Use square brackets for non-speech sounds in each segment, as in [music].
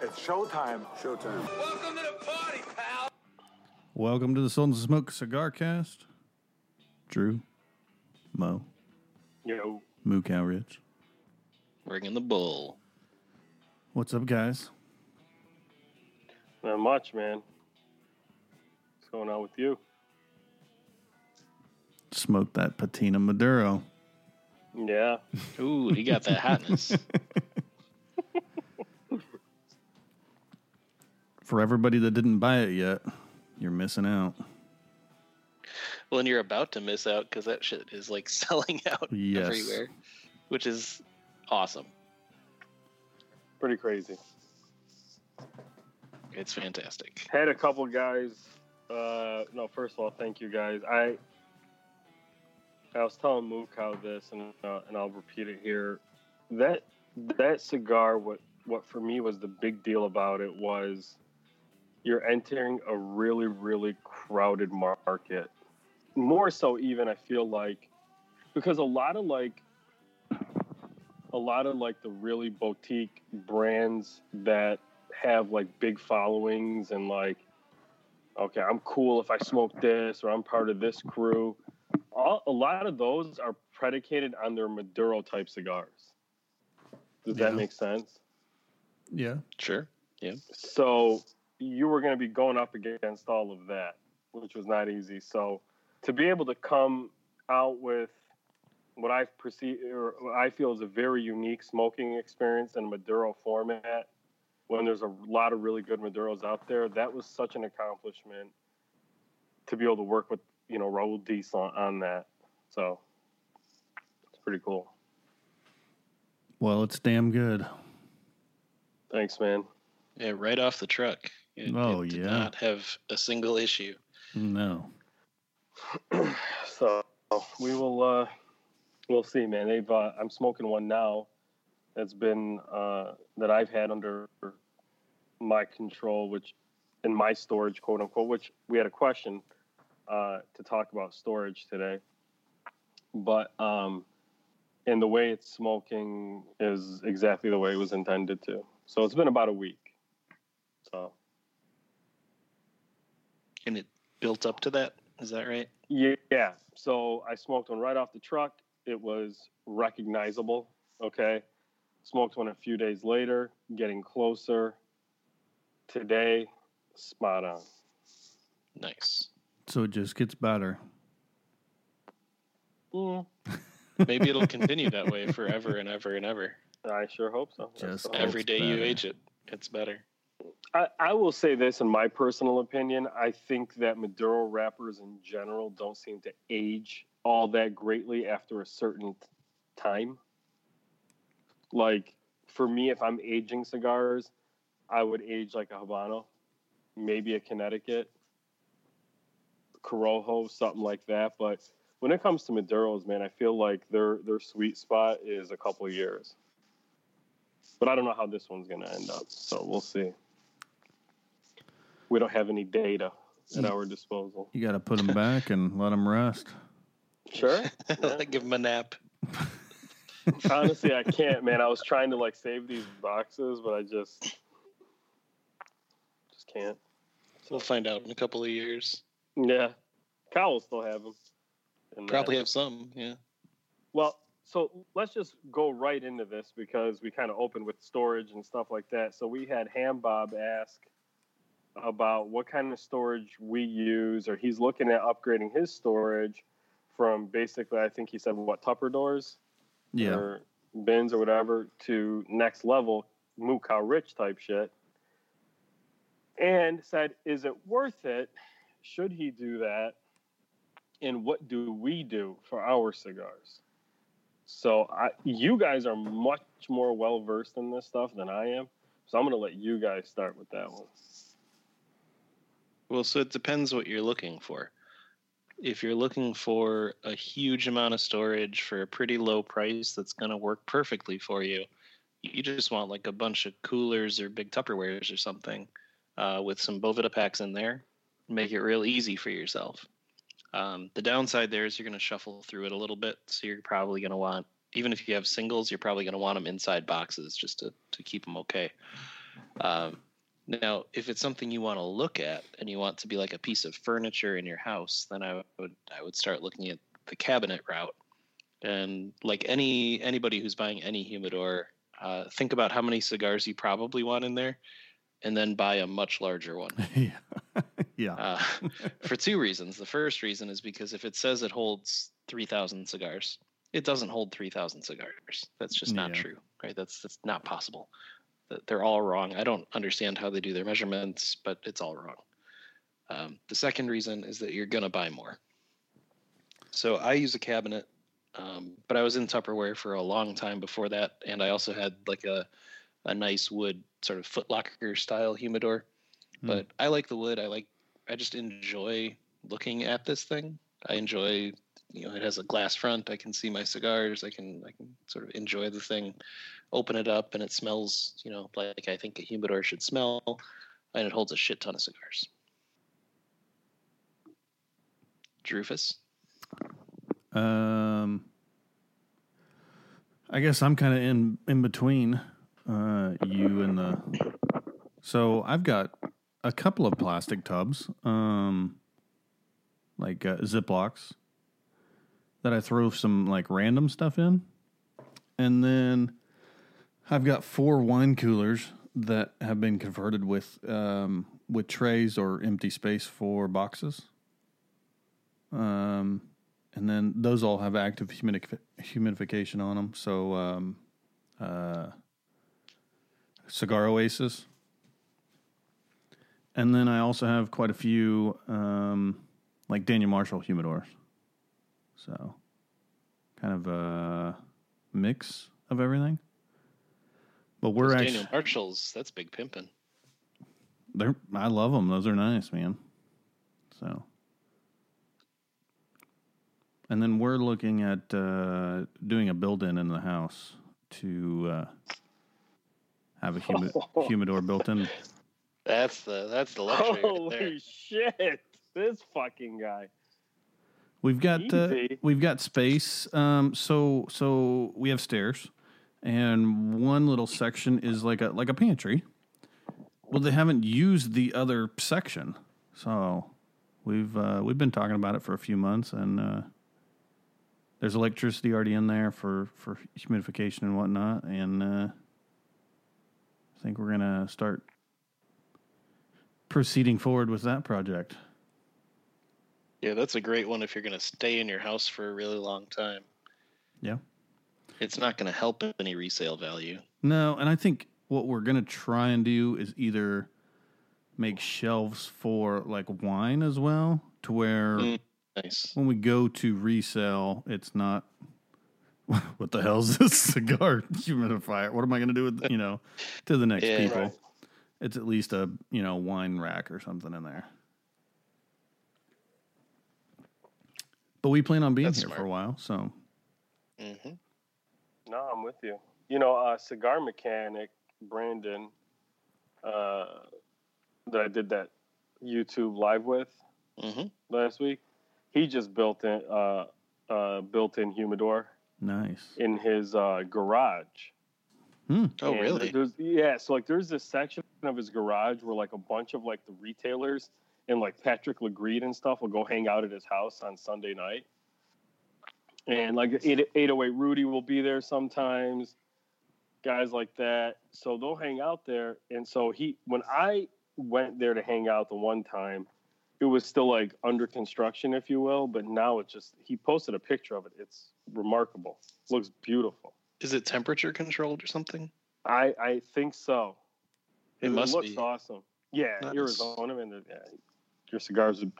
It's showtime. Showtime. Welcome to the party, pal. Welcome to the Sultans of Smoke Cigar Cast. Drew, Mo, Yo, Moo Cow Rich. Bringing the bull. What's up, guys? not much, man. What's going on with you? Smoke that patina Maduro. Yeah, Ooh, he got that hotness. [laughs] For everybody that didn't buy it yet, you're missing out. well, and you're about to miss out because that shit is like [laughs] selling out Yes. everywhere, which is awesome. pretty crazy. It's fantastic. Had a couple guys. Uh, no, first of all, thank you guys. I I was telling Mook how this, and uh, and I'll repeat it here. That that cigar, what what for me was the big deal about it was you're entering a really really crowded market. More so, even I feel like because a lot of like a lot of like the really boutique brands that have like big followings and like okay i'm cool if i smoke this or i'm part of this crew All, a lot of those are predicated on their maduro type cigars does Yeah. that make sense Yeah. Sure. Yeah. So you were going to be going up against all of that which was not easy so to be able to come out with what i perceive or what i feel is a very unique smoking experience in a maduro format when there's a lot of really good maduros out there that was such an accomplishment to be able to work with you know raul Dees on, on that so it's pretty cool Well, it's damn good. thanks man Yeah, right off the truck. It, Oh, it did yeah. not have a single issue. No. [clears throat] so we will uh we'll see man they've uh, i'm smoking one now that's been uh that i've had under my control which in my storage quote unquote which we had a question uh to talk about storage today but um and the way it's smoking is exactly the way it was intended to so it's been about a week so And it built up to that. Is that right? Yeah. So I smoked one right off the truck. It was recognizable. Okay. Smoked one a few days later, getting closer. Today, spot on. Nice. So it just gets better. Mm. [laughs] Maybe it'll continue that way forever and ever and ever. I sure hope so. I Just sure hope Every It's day you age it, it's better. I, will say this in my personal opinion. I think that Maduro wrappers in general don't seem to age all that greatly after a certain time. Like for me, if I'm aging cigars, I would age like a Habano, maybe a Connecticut, Corojo, something like that. But when it comes to Maduros, man, I feel like their their sweet spot is a couple years. But I don't know how this one's going to end up, so we'll see we don't have any data at our disposal. You got to put them back and let them rest. Sure. [laughs] Give them a nap. [laughs] Honestly, I can't, man. I was trying to like save these boxes, but I just just can't. We'll find out in a couple of years. Yeah, Kyle will still have them. And, uh, Probably have some. Yeah. Well, so let's just go right into this because we kind of opened with storage and stuff like that. So we had Ham Bob ask about what kind of storage we use, or he's looking at upgrading his storage from basically, I think he said, what, Tupperdors? Yeah. or bins or whatever to next level moo cow rich type shit. And said is it worth it? Should he do that? And what do we do for our cigars? So I, you guys are much more well versed in this stuff than i am. So i'm going to let you guys start with that one Well, so it depends what you're looking for. If you're looking for a huge amount of storage for a pretty low price that's going to work perfectly for you, you just want like a bunch of coolers or big Tupperwares or something uh, with some Boveda packs in there. Make it real easy for yourself. Um, the downside there is you're going to shuffle through it a little bit. So you're probably going to want, even if you have singles, you're probably going to want them inside boxes just to, to keep them okay. Um, now, if it's something you want to look at and you want to be like a piece of furniture in your house, then I would I would start looking at the cabinet route. And like any anybody who's buying any humidor, uh, think about how many cigars you probably want in there, and then buy a much larger one. [laughs] yeah. [laughs] yeah. Uh, [laughs] for two reasons. The first reason is because if it says it holds 3,000 cigars, it doesn't hold 3,000 cigars. That's just not Yeah. true, right? That's that's not possible. Th- They're all wrong. I don't understand how they do their measurements, but it's all wrong. Um, the second reason is that you're gonna buy more. So I use a cabinet, um, but I was in Tupperware for a long time before that, and I also had like a a nice wood sort of footlocker style humidor. Hmm. But I like the wood. I like. I just enjoy looking at this thing. I enjoy. You know, it has a glass front. I can see my cigars. I can. I can sort of enjoy the thing. Open it up, and it smells. You know, like I think a humidor should smell, and it holds a shit ton of cigars. Drufus. Um, I guess I'm kind of in in between uh, you and the. So I've got a couple of plastic tubs, um, like uh, Ziplocs, that I throw some like random stuff in, and then I've got four wine coolers that have been converted with um, with trays or empty space for boxes. Um, and then those all have active humidification on them. So, um, uh, Cigar Oasis. And then I also have quite a few, um, like Daniel Marshall humidors. So, kind of a mix of everything. But we're Those actually, Daniel Marshalls. That's big pimping. they're, I love them. Those are nice, man. So, and then we're looking at uh, doing a built-in in the house to uh, have a humi- [laughs] humidor built in. That's the that's the luxury right there. Holy shit! This fucking guy. We've got uh, we've got space. Um, so so we have stairs, and one little section is like a like a pantry. Well, they haven't used the other section, so we've uh, we've been talking about it for a few months, and uh, there's electricity already in there for for humidification and whatnot, and uh, I think we're gonna start proceeding forward with that project. Yeah, that's a great one if you're going to stay in your house for a really long time. Yeah. It's not going to help any resale value. No, and I think what we're gonna try and do is either make shelves for like wine as well, to where Mm. Nice. when we go to resell, it's not. [laughs] What the hell is this [laughs] cigar humidifier? What am I gonna do with you know to the next Yeah. people? Right. It's at least a you know wine rack or something in there. But we plan on being That's here for a while, so hmm No, I'm with you. You know, uh, cigar mechanic Brandon, uh, that I did that YouTube live with hmm last week. He just built in uh, uh, built-in humidor nice. in his uh, garage. Oh, And really? There's, yeah, so like there's this section of his garage where like a bunch of like the retailers and like Patrick Lagreid and stuff will go hang out at his house on Sunday night. And like 8- 808 Rudy will be there sometimes, guys like that. So they'll hang out there. And so he, when I went there to hang out the one time, it was still like under construction, if you will. But now it's just, he posted a picture of it. It's remarkable. looks beautiful. Is it temperature controlled or something? I I think so. It must looks be. awesome. Yeah, Nice. Arizona and the, yeah, your cigars would,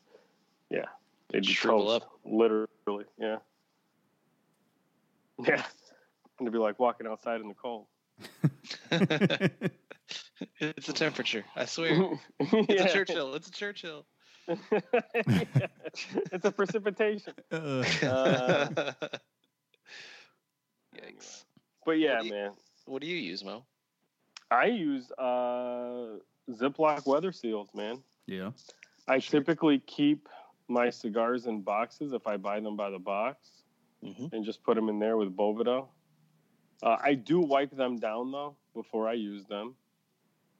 yeah, they'd be Shrivel up. literally. Yeah, yeah, and to be like walking outside in the cold. it's a temperature. I swear. [laughs] It's Yeah. a Churchill. It's a Churchill. [laughs] it's a precipitation. [laughs] Uh, Uh, Yikes. But yeah, What you- man, What do you use, Mo? I use uh, Ziploc weather seals, man. yeah. I typically keep my cigars in boxes if I buy them by the box. Hmm and just put them in there with Boveda. Uh, I do wipe them down though before I use them.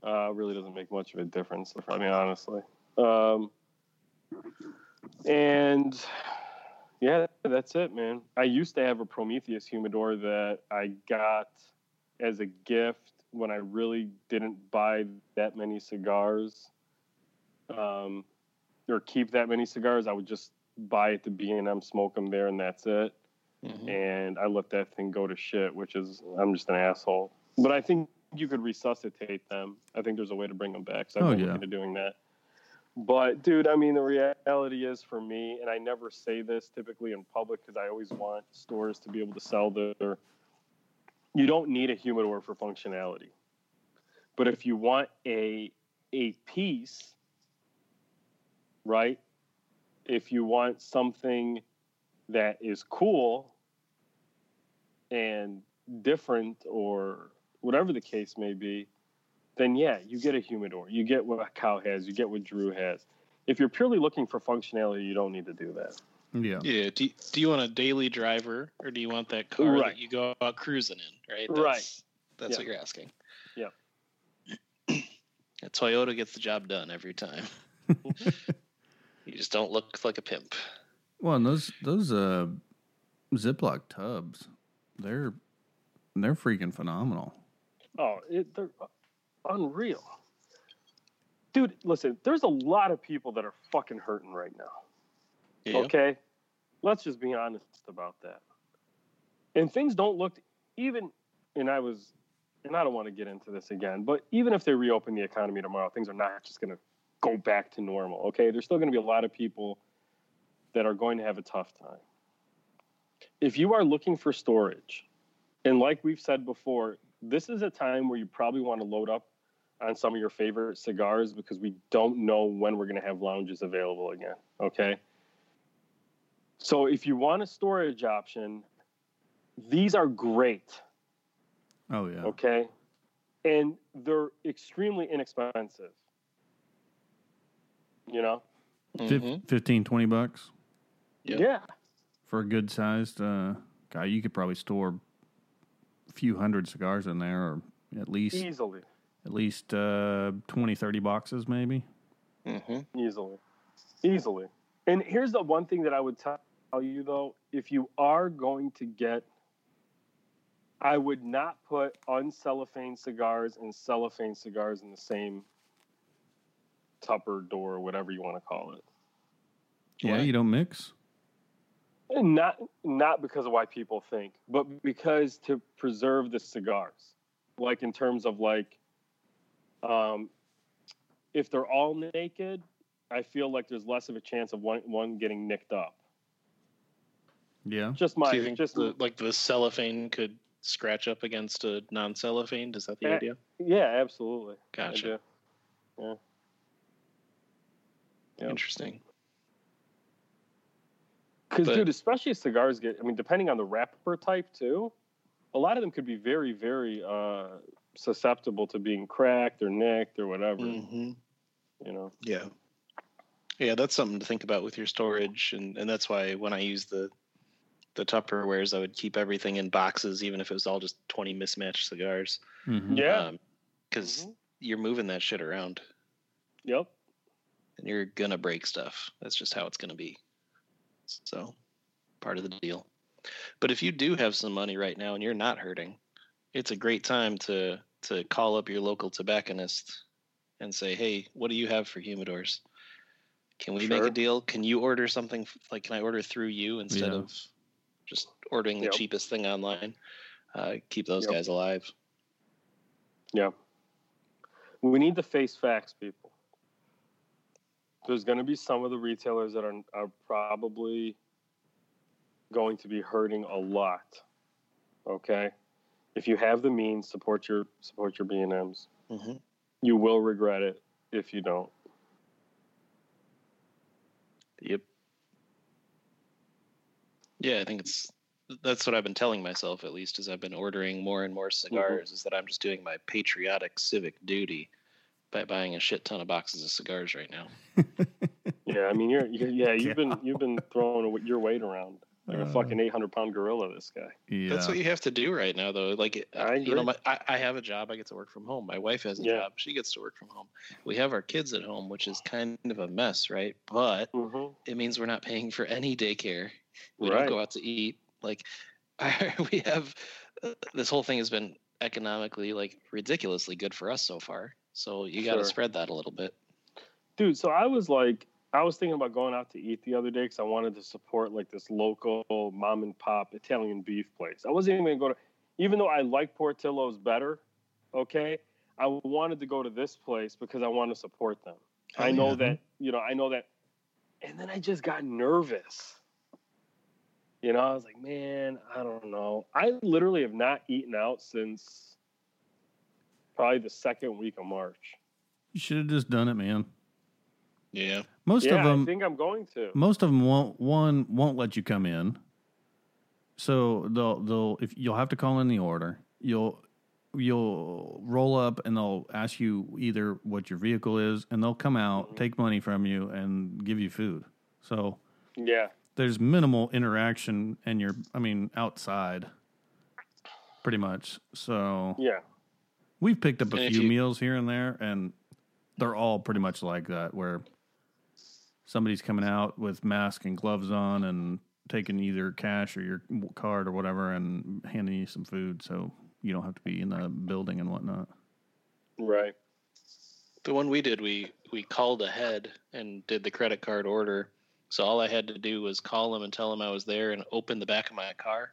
Uh, really doesn't make much of a difference. If I mean, honestly. Um, and yeah, that's it, man. I used to have a Prometheus humidor that I got as a gift when I really didn't buy that many cigars, um, or keep that many cigars. I would just buy at the B and M, smoke them there, and that's it. Mhm. And I let that thing go to shit, which is I'm just an asshole. But I think you could resuscitate them. I think there's a way to bring them back. So I've Oh, been yeah. looking at doing that. But dude, I mean, the reality is for me, and I never say this typically in public because I always want stores to be able to sell their. You don't need a humidor for functionality, but if you want a a piece, right? If you want something that is cool and different, or whatever the case may be, then yeah, you get a humidor. You get what Cow has. You get what Drew has. If you're purely looking for functionality, you don't need to do that. Yeah. Yeah. Do, do you want a daily driver or do you want that car Right. that you go out cruising in? Right. Right. That's, That's Yeah. what you're asking. Yeah. [clears throat] A Toyota gets the job done every time. [laughs] you just don't look like a pimp. Well, and those those uh Ziploc tubs, they're they're freaking phenomenal. Oh, it, they're unreal. Dude, listen, there's a lot of people that are fucking hurting right now. Yeah. Okay? Let's just be honest about that. And things don't look even and I was and I don't want to get into this again, but even if they reopen the economy tomorrow, things are not just going to go back to normal, okay? There's still going to be a lot of people that are going to have a tough time. If you are looking for storage, and like we've said before, this is a time where you probably want to load up on some of your favorite cigars because we don't know when we're going to have lounges available again. Okay. So if you want a storage option, these are great. Oh yeah. Okay. And they're extremely inexpensive. You know? Fif- Mhm. 15, 20 bucks Yep. Yeah. for a good sized uh guy. You could probably store a few hundred cigars in there, or at least Easily. at least uh 20, 30 boxes, maybe. Mhm. Easily. Easily. And here's the one thing that I would tell you though, if you are going to get I would not put uncellophane cigars and cellophane cigars in the same tupperdor whatever you want to call it. Yeah, Why? you don't mix. And not not because of why people think, but because to preserve the cigars. Like in terms of like um if they're all naked, I feel like there's less of a chance of one one getting nicked up. Yeah. Just my Do you think just the, like the cellophane could scratch up against a non-cellophane? Is that the Eh, idea? yeah, absolutely. Gotcha. do. Yeah. Interesting. Because, dude, especially as cigars get, I mean, depending on the wrapper type too, a lot of them could be very, very uh, susceptible to being cracked or nicked or whatever. hmm You know. Yeah. Yeah, that's something to think about with your storage, and, and that's why when I use the the Tupperwares, I would keep everything in boxes, even if it was all just twenty mismatched cigars. Mhm. Yeah. because Mhm. you're moving that shit around, Yep. and you're gonna break stuff. That's just how it's gonna be. So, part of the deal. But if you do have some money right now and you're not hurting, it's a great time to to call up your local tobacconist and say, "Hey, what do you have for humidors? Can we make a deal? Can you order something like can I order through you instead Yeah. of just ordering the Yep. cheapest thing online? Uh, keep those Yep. guys alive." Yeah. We need to face facts, people. There's going to be some of the retailers that are, are probably going to be hurting a lot. Okay. If you have the means, support your support your B and M's. hmm You will regret it if you don't. Yep. Yeah, I think it's that's what I've been telling myself at least as I've been ordering more and more cigars is that I'm just doing my patriotic civic duty by buying a shit ton of boxes of cigars right now. [laughs] Yeah, I mean, you're, you're yeah, you've been [laughs] you've been throwing your weight around. like a Uh, fucking eight hundred pound gorilla. This guy. Yeah. That's what you have to do right now, though. Like, I you know, my, I, I have a job. I get to work from home. My wife has a Yeah. job. She gets to work from home. We have our kids at home, which is kind of a mess, right? But hmm it means we're not paying for any daycare. We Right. don't go out to eat. Like, [laughs] I, we have uh, this whole thing has been economically like ridiculously good for us so far. So you got to Sure. spread that a little bit. Dude, so I was like, I was thinking about going out to eat the other day because I wanted to support like this local mom and pop Italian beef place. I wasn't even gonna go to, even though I like Portillo's better. Okay, I wanted to go to this place because I want to support them. Oh, I Oh, know yeah. that you know, I know that, and then I just got nervous. You know, I was like, man, I don't know. I literally have not eaten out since probably the second week of March. You should have just done it, man. Yeah. Most yeah, of them I think I'm going to. most of them won't one won't let you come in. So they'll they'll if you'll have to call in the order. You'll you'll roll up and they'll ask you either what your vehicle is and they'll come out, Mhm. take money from you and give you food. So Yeah. there's minimal interaction and you're I mean outside pretty much. So Yeah. We've picked up a And few you- meals here and there and they're all pretty much like that where somebody's coming out with mask and gloves on and taking either cash or your card or whatever and handing you some food so you don't have to be in the building and whatnot. Right. The one we did, we we called ahead and did the credit card order. So all I had to do was call them and tell them I was there and open the back of my car.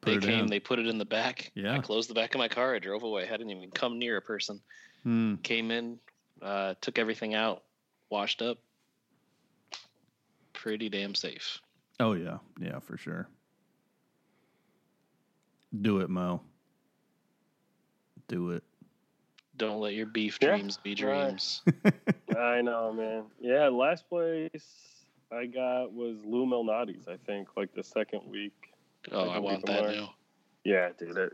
Put they came, in. they put it in the back. Yeah. I closed the back of my car. I drove away. I hadn't even come near a person. Hmm. Came in, uh, took everything out, washed up. Pretty damn safe. Oh yeah, yeah, for sure. Do it, Mo. Do it. Don't let your beef Yeah, dreams be right. dreams. [laughs] I know, man. Yeah, last place I got was Lou Malnati's, I think, like the second week. Oh, I want week that more. now. Yeah, dude, it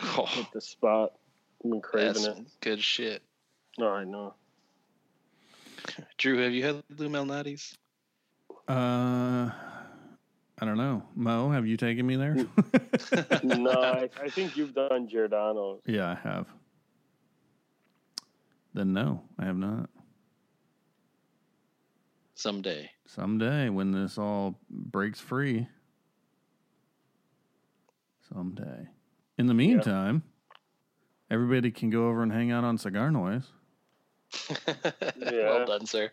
Oh, hit the spot. I've been craving that's it. good shit. No, I know. Drew, have you had Lou Malnati's? Uh I don't know. Mo, have you taken me there? [laughs] no, I, I think you've done Giordano's. yeah, I have. Then no, I have not. Someday. Someday when this all breaks free. Someday. In the meantime, everybody can go over and hang out on Cigar Noise. [laughs] Yeah. well done, sir.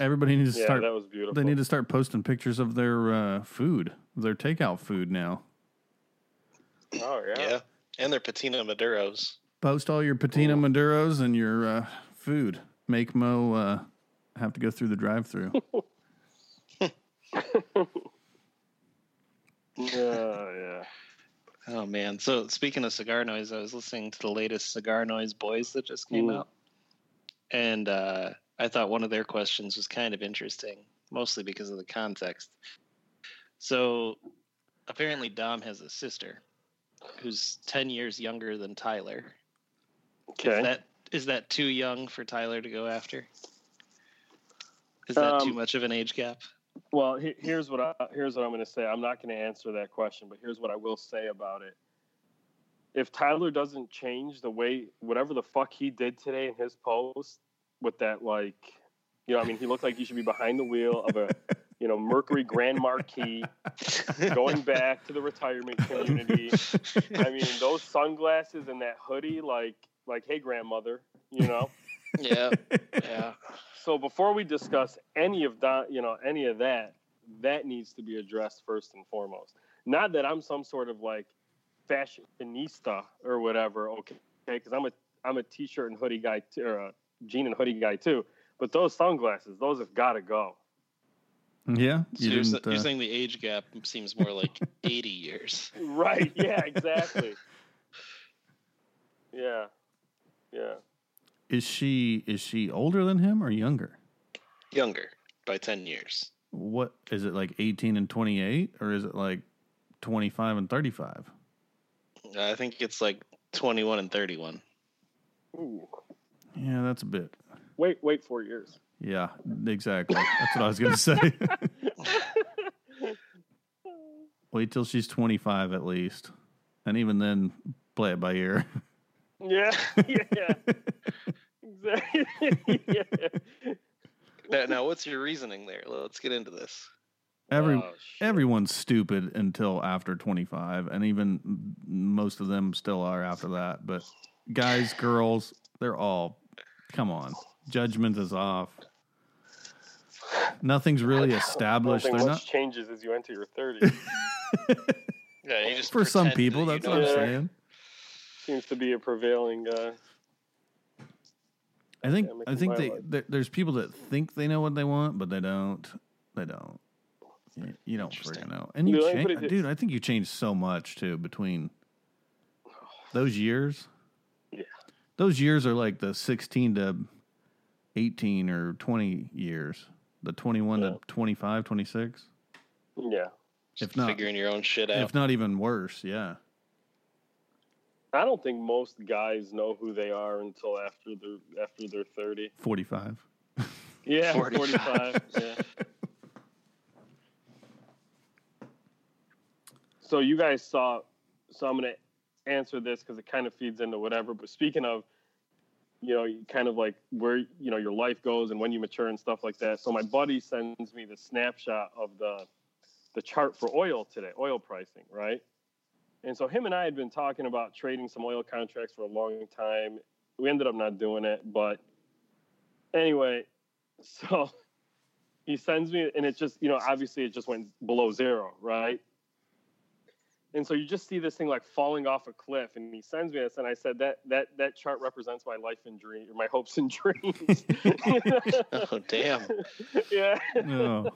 Everybody needs to Yeah, start that was beautiful. they need to start posting pictures of their uh, food, their takeout food now. Oh yeah. Yeah. And they're patina maduros. Post all your patina maduros and your uh, food. Make Mo uh, have to go through the drive-through. [laughs] [laughs] Yeah, yeah. Oh man. So speaking of cigar noise, I was listening to the latest Cigar Noise Boys that just came Ooh. out. And uh, I thought one of their questions was kind of interesting, mostly because of the context. So apparently Dom has a sister who's 10 years younger than Tyler. Okay. Is that is that too young for Tyler to go after? Is that too Um, much of an age gap? Well, he- here's what I, here's what I'm going to say. I'm not going to answer that question, but here's what I will say about it. If Tyler doesn't change the way whatever the fuck he did today in his post with that like, you know, I mean, he looked like he should be behind the wheel of a, you know, Mercury Grand Marquis going back to the retirement community. I mean, those sunglasses and that hoodie, like, like, hey, grandmother, you know. Yeah, [laughs] yeah. So before we discuss any of that, you know, any of that, that needs to be addressed first and foremost. Not that I'm some sort of like fashionista or whatever, okay? Because I'm a I'm a t-shirt and hoodie guy too, or a jean and hoodie guy too. But those sunglasses, those have got to go. yeah, So you you're, s- you're Uh, saying the age gap seems more like [laughs] 80 years. Right? Yeah, exactly. [laughs] yeah, yeah. Is she is she older than him or younger? Younger by 10 years. What is it like? Eighteen and twenty-eight, or is it like twenty-five and thirty-five? I think it's like 21 and 31. Ooh. Yeah, that's a bit. Wait, wait four years. Yeah, exactly. That's what I was going to say. [laughs] Wait till she's 25 at least. And even then, play it by ear. [laughs] [laughs] Yeah, yeah, exactly. [laughs] yeah. Now, now, what's your reasoning there? Let's get into this. Every Oh, everyone's stupid until after 25 and even most of them still are after that, but guys, girls, they're all come on. Judgment is off. Nothing's really [laughs] established. don't They're not changes as you enter your 30s. Yeah, you just for some people, that's what I'm saying. Seems to be a prevailing. Uh, I think dynamic I think my they life. there's people that think they know what they want, but they don't. They don't. You, you don't Interesting. freaking know. And you Dude, let me put change, dude. I think you changed so much too between [sighs] those years. Yeah. Those years are like the 16 to 18 or 20 years. The 21 Yeah. to 25, 26. yeah, If not, figuring your own shit out. if not even worse, yeah. I don't think most guys know who they are until after they're after they're 30. 45. Yeah, 45. 45. yeah. So you guys saw. So I'm gonna answer this because it kind of feeds into whatever. But speaking of, you know, kind of like where you know your life goes and when you mature and stuff like that. So my buddy sends me the snapshot of the the chart for oil today, oil pricing, right? And so him and I had been talking about trading some oil contracts for a long time. We ended up not doing it, but anyway, [laughs] so he sends me, and it just, you know, obviously it just went below zero, right? And so you just see this thing like falling off a cliff, and he sends me this, and I said that that that chart represents my life and dream, my hopes and [laughs] dreams. [laughs] oh damn, yeah, No.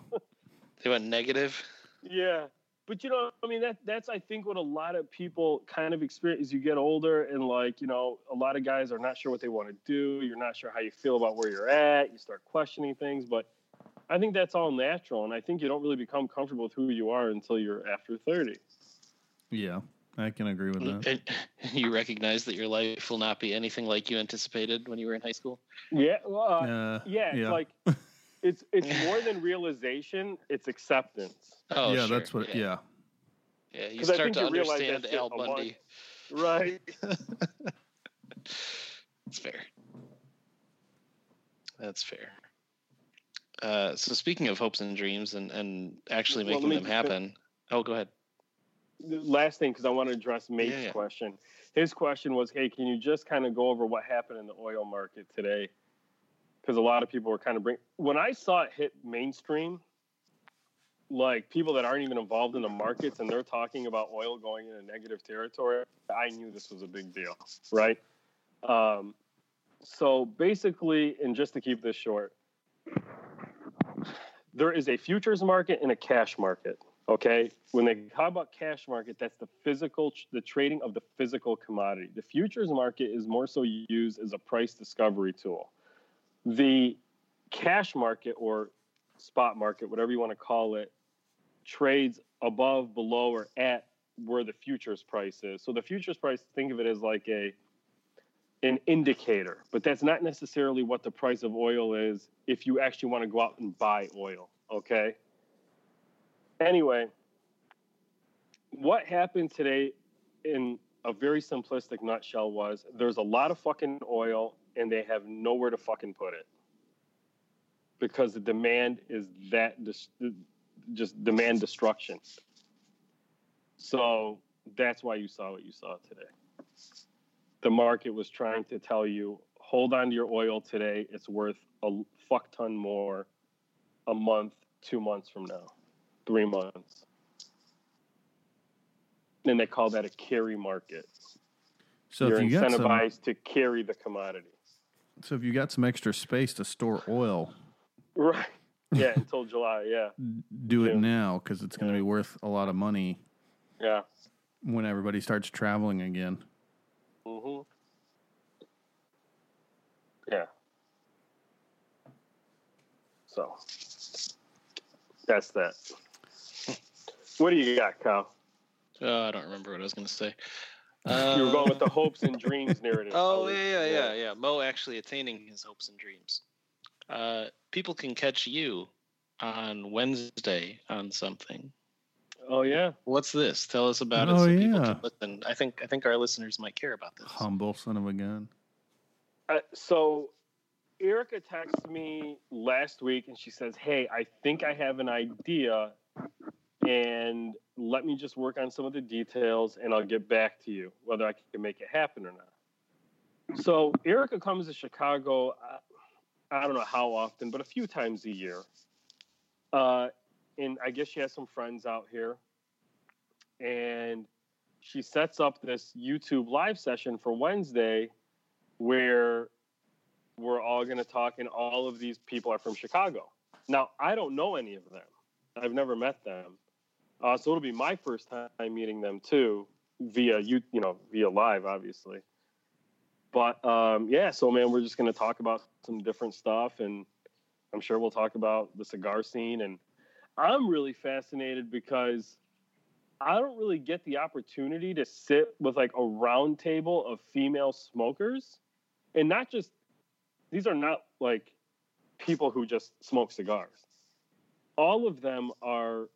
they went negative. yeah. But you know, I mean, that that's I think what a lot of people kind of experience as you get older, and like you know, a lot of guys are not sure what they want to do. You're not sure how you feel about where you're at. You start questioning things, but I think that's all natural, and I think you don't really become comfortable with who you are until you're after thirty. Yeah, I can agree with that. And [laughs] you recognize that your life will not be anything like you anticipated when you were in high school. Yeah, well, uh, Uh, yeah, it's yeah. like [laughs] it's it's more than realization; it's acceptance. Oh, yeah, sure. that's what. Yeah, Yeah. yeah. You 'Cause I start think to you understand that Al a lot. Bundy. Right. [laughs] That's fair. That's fair. Uh, so speaking of hopes and dreams and, and actually Well, making me them just- happen. Oh, go ahead. last thing because I want to address Mate's Yeah, yeah. question. His question was, "Hey, can you just kind of go over what happened in the oil market today?" Because a lot of people were kind of bring. When I saw it hit mainstream, like people that aren't even involved in the markets and they're talking about oil going in a negative territory, I knew this was a big deal, right? Um, so basically, and just to keep this short, there is a futures market and a cash market. Okay, when they talk about cash market, that's the physical, the trading of the physical commodity. The futures market is more so used as a price discovery tool. The cash market or spot market, whatever you want to call it, trades above, below, or at where the futures price is. So the futures price, think of it as like a an indicator, but that's not necessarily what the price of oil is if you actually want to go out and buy oil. Okay. Anyway, what happened today in a very simplistic nutshell was there's a lot of fucking oil and they have nowhere to fucking put it because the demand is that dis- just demand destruction. So that's why you saw what you saw today. The market was trying to tell you hold on to your oil today. It's worth a fuck ton more a month, two months from now, three months. And they call that a carry market. So You're you got some, incentivized to carry the commodity. so if you got some extra space to store oil, Right. Yeah, [laughs] until July. Yeah. do it Yeah. now because it's going to Yeah. be worth a lot of money Yeah. when everybody starts traveling again. hmm Yeah. So that's that. [laughs] What do you got, Kyle? Oh, I don't remember what I was going to say. [laughs] you were Uh, going with the hopes and dreams narrative. Oh yeah, yeah, yeah, yeah. Mo actually attaining his hopes and dreams. Uh, people can catch you on Wednesday on something. Oh yeah. What's this? Tell us about it Oh, so people yeah. can listen. I think I think our listeners might care about this. Humble son of a gun. Uh, so Erica texted me last week and she says, Hey, I think I have an idea and let me just work on some of the details and I'll get back to you whether I can make it happen or not. So Erica comes to Chicago, uh, I don't know how often, but a few times a year. Uh, and I guess she has some friends out here. And she sets up this YouTube live session for Wednesday where we're all going to talk, and all of these people are from Chicago. Now, I don't know any of them. I've never met them, uh, so it'll be my first time meeting them too, via you, you know, via live, obviously. But um, yeah, so man, we're just to talk about some different stuff, and I'm sure we'll talk about the cigar scene. And I'm really fascinated because I don't really get the opportunity to sit with like a round table of female smokers and not just these are not like people who just smoke cigars. All of them are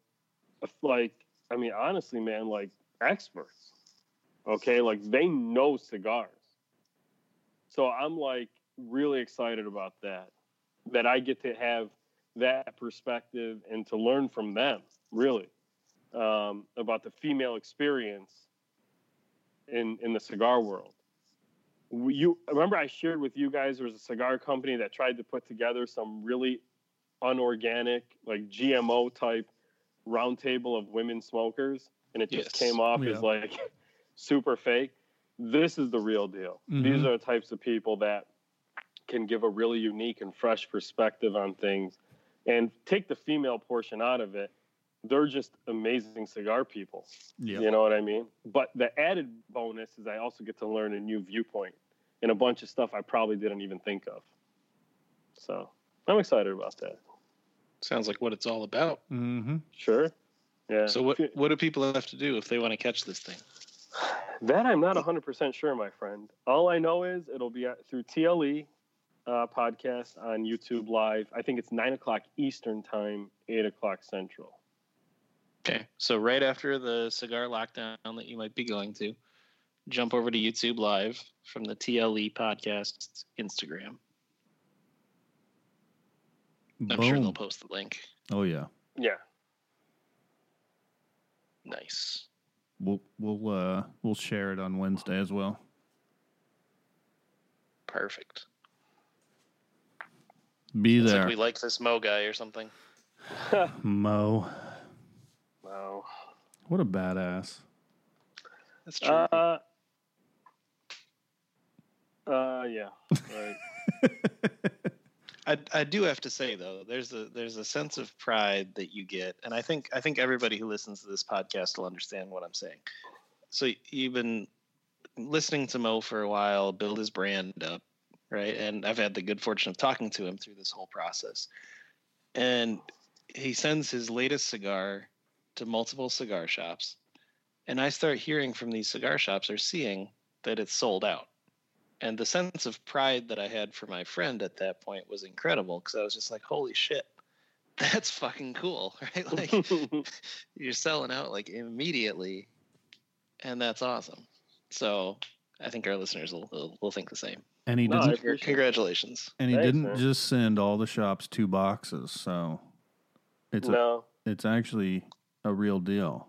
like, I mean, honestly, man, like experts. Okay, like they know cigars. So I'm like really excited about that. That I get to have that perspective and to learn from them, really, um, about the female experience in in the cigar world you remember I shared with you guys there was a cigar company that tried to put together some really unorganic, like GMO type roundtable of women smokers, and it just Yes. came off Yeah. as like [laughs] super fake. This is the real deal. These Mhm. are the types of people that can give a really unique and fresh perspective on things, and take the female portion out of it. They're just amazing cigar people. Yeah. You know what I mean? But the added bonus is I also get to learn a new viewpoint and a bunch of stuff I probably didn't even think of. So I'm excited about that. Sounds like what it's all about. Mm-hmm. Sure. Yeah. So what what do people have to do if they want to catch this thing? That I'm not 100% sure, my friend. All I know is it'll be through TLE uh, podcast on YouTube Live. I think it's 9 o'clock Eastern Time, 8 o'clock Central. Okay. So right after the cigar lockdown that you might be going to, jump over to YouTube Live from the TLE podcast Instagram. I'm sure they'll post the link. Oh yeah. Yeah. Nice. We'll we'll uh we'll share it on Wednesday as well. Perfect. Be It's there, like we like this Mo guy or something. [laughs] Mo. wow. What a badass. That's true. Uh, uh, yeah. Right. [laughs] I, I do have to say though, there's a there's a sense of pride that you get, and I think I think everybody who listens to this podcast will understand what I'm saying. So you've been listening to Mo for a while, build his brand up, right? And I've had the good fortune of talking to him through this whole process. And he sends his latest cigar to multiple cigar shops, and I start hearing from these cigar shops or seeing that it's sold out and the sense of pride that I had for my friend at that point was incredible because I was just like, "Holy shit, [laughs] that's fucking cool!" [laughs] Right? Like [laughs] you're selling out like immediately, and that's awesome. So I think our listeners will will, will think the same. and he No, didn't. Congratulations! and he Thanks, didn't man. just send all the shops two boxes, so it's a, it's actually a real deal.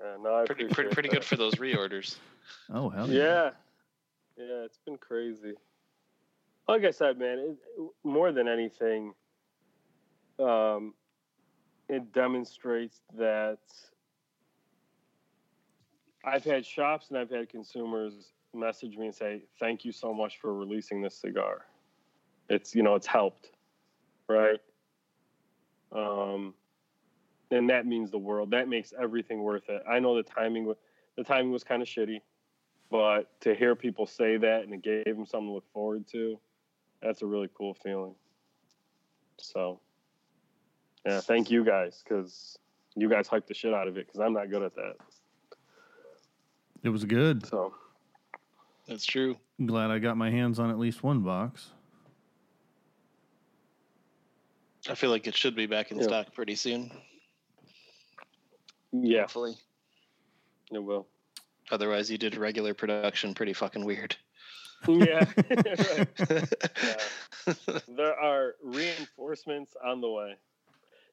Uh, no, Pretty pretty, pretty that. good for those reorders. Oh hell Yeah. Yeah, it's been crazy. Like I said, man, it, more than anything, um, it demonstrates that I've had shops and I've had consumers message me and say, "Thank you so much for releasing this cigar. It's you know it's helped, right? Um, and that means the world. That makes everything worth it. I know the timing the timing was kind of shitty, but to hear people say that and it gave them something to look forward to, that's a really cool feeling. So, yeah, thank you guys because you guys hyped the shit out of it because I'm not good at that. It was good. So, That's true. I'm glad I got my hands on at least one box. I feel like it should be back in Yeah. stock pretty soon. Yeah, Hopefully. it will. Otherwise, you did regular production pretty fucking weird. Yeah. right. [laughs] [laughs] There are reinforcements on the way.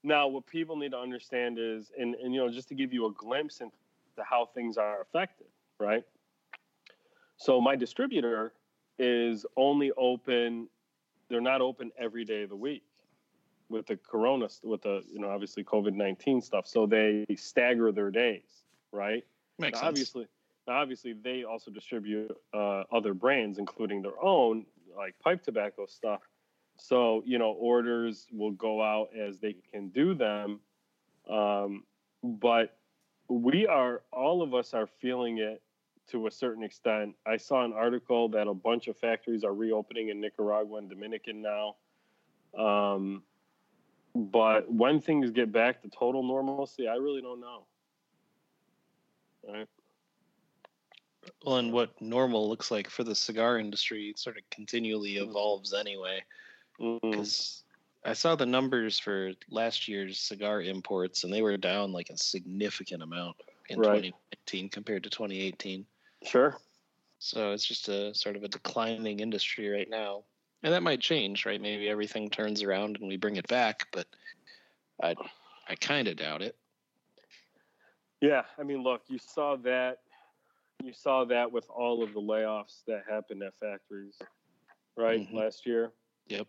Now, what people need to understand is, and, and you know, just to give you a glimpse into how things are affected, right? So my distributor is only open; they're not open every day of the week with the corona, with the you know obviously COVID nineteen stuff. So they stagger their days, right? Makes Now, sense. obviously, now obviously they also distribute uh, other brands, including their own, like pipe tobacco stuff. So you know, orders will go out as they can do them, um, but we are all of us are feeling it to a certain extent. I saw an article that a bunch of factories are reopening in Nicaragua and Dominican now. Um, but when things get back to total normalcy, I really don't know. Right. Well, and what normal looks like for the cigar industry sort of continually Mm. evolves anyway. Mm. Because I saw the numbers for last year's cigar imports, and they were down like a significant amount in Right. 2019 compared to 2018. Sure. So it's just a sort of a declining industry right now, and that might change, right? Maybe everything turns around and we bring it back, but I, I kind of doubt it. Yeah, I mean, look, you saw that. You saw that with all of the layoffs that happened at factories, right? Mhm. Last year. Yep.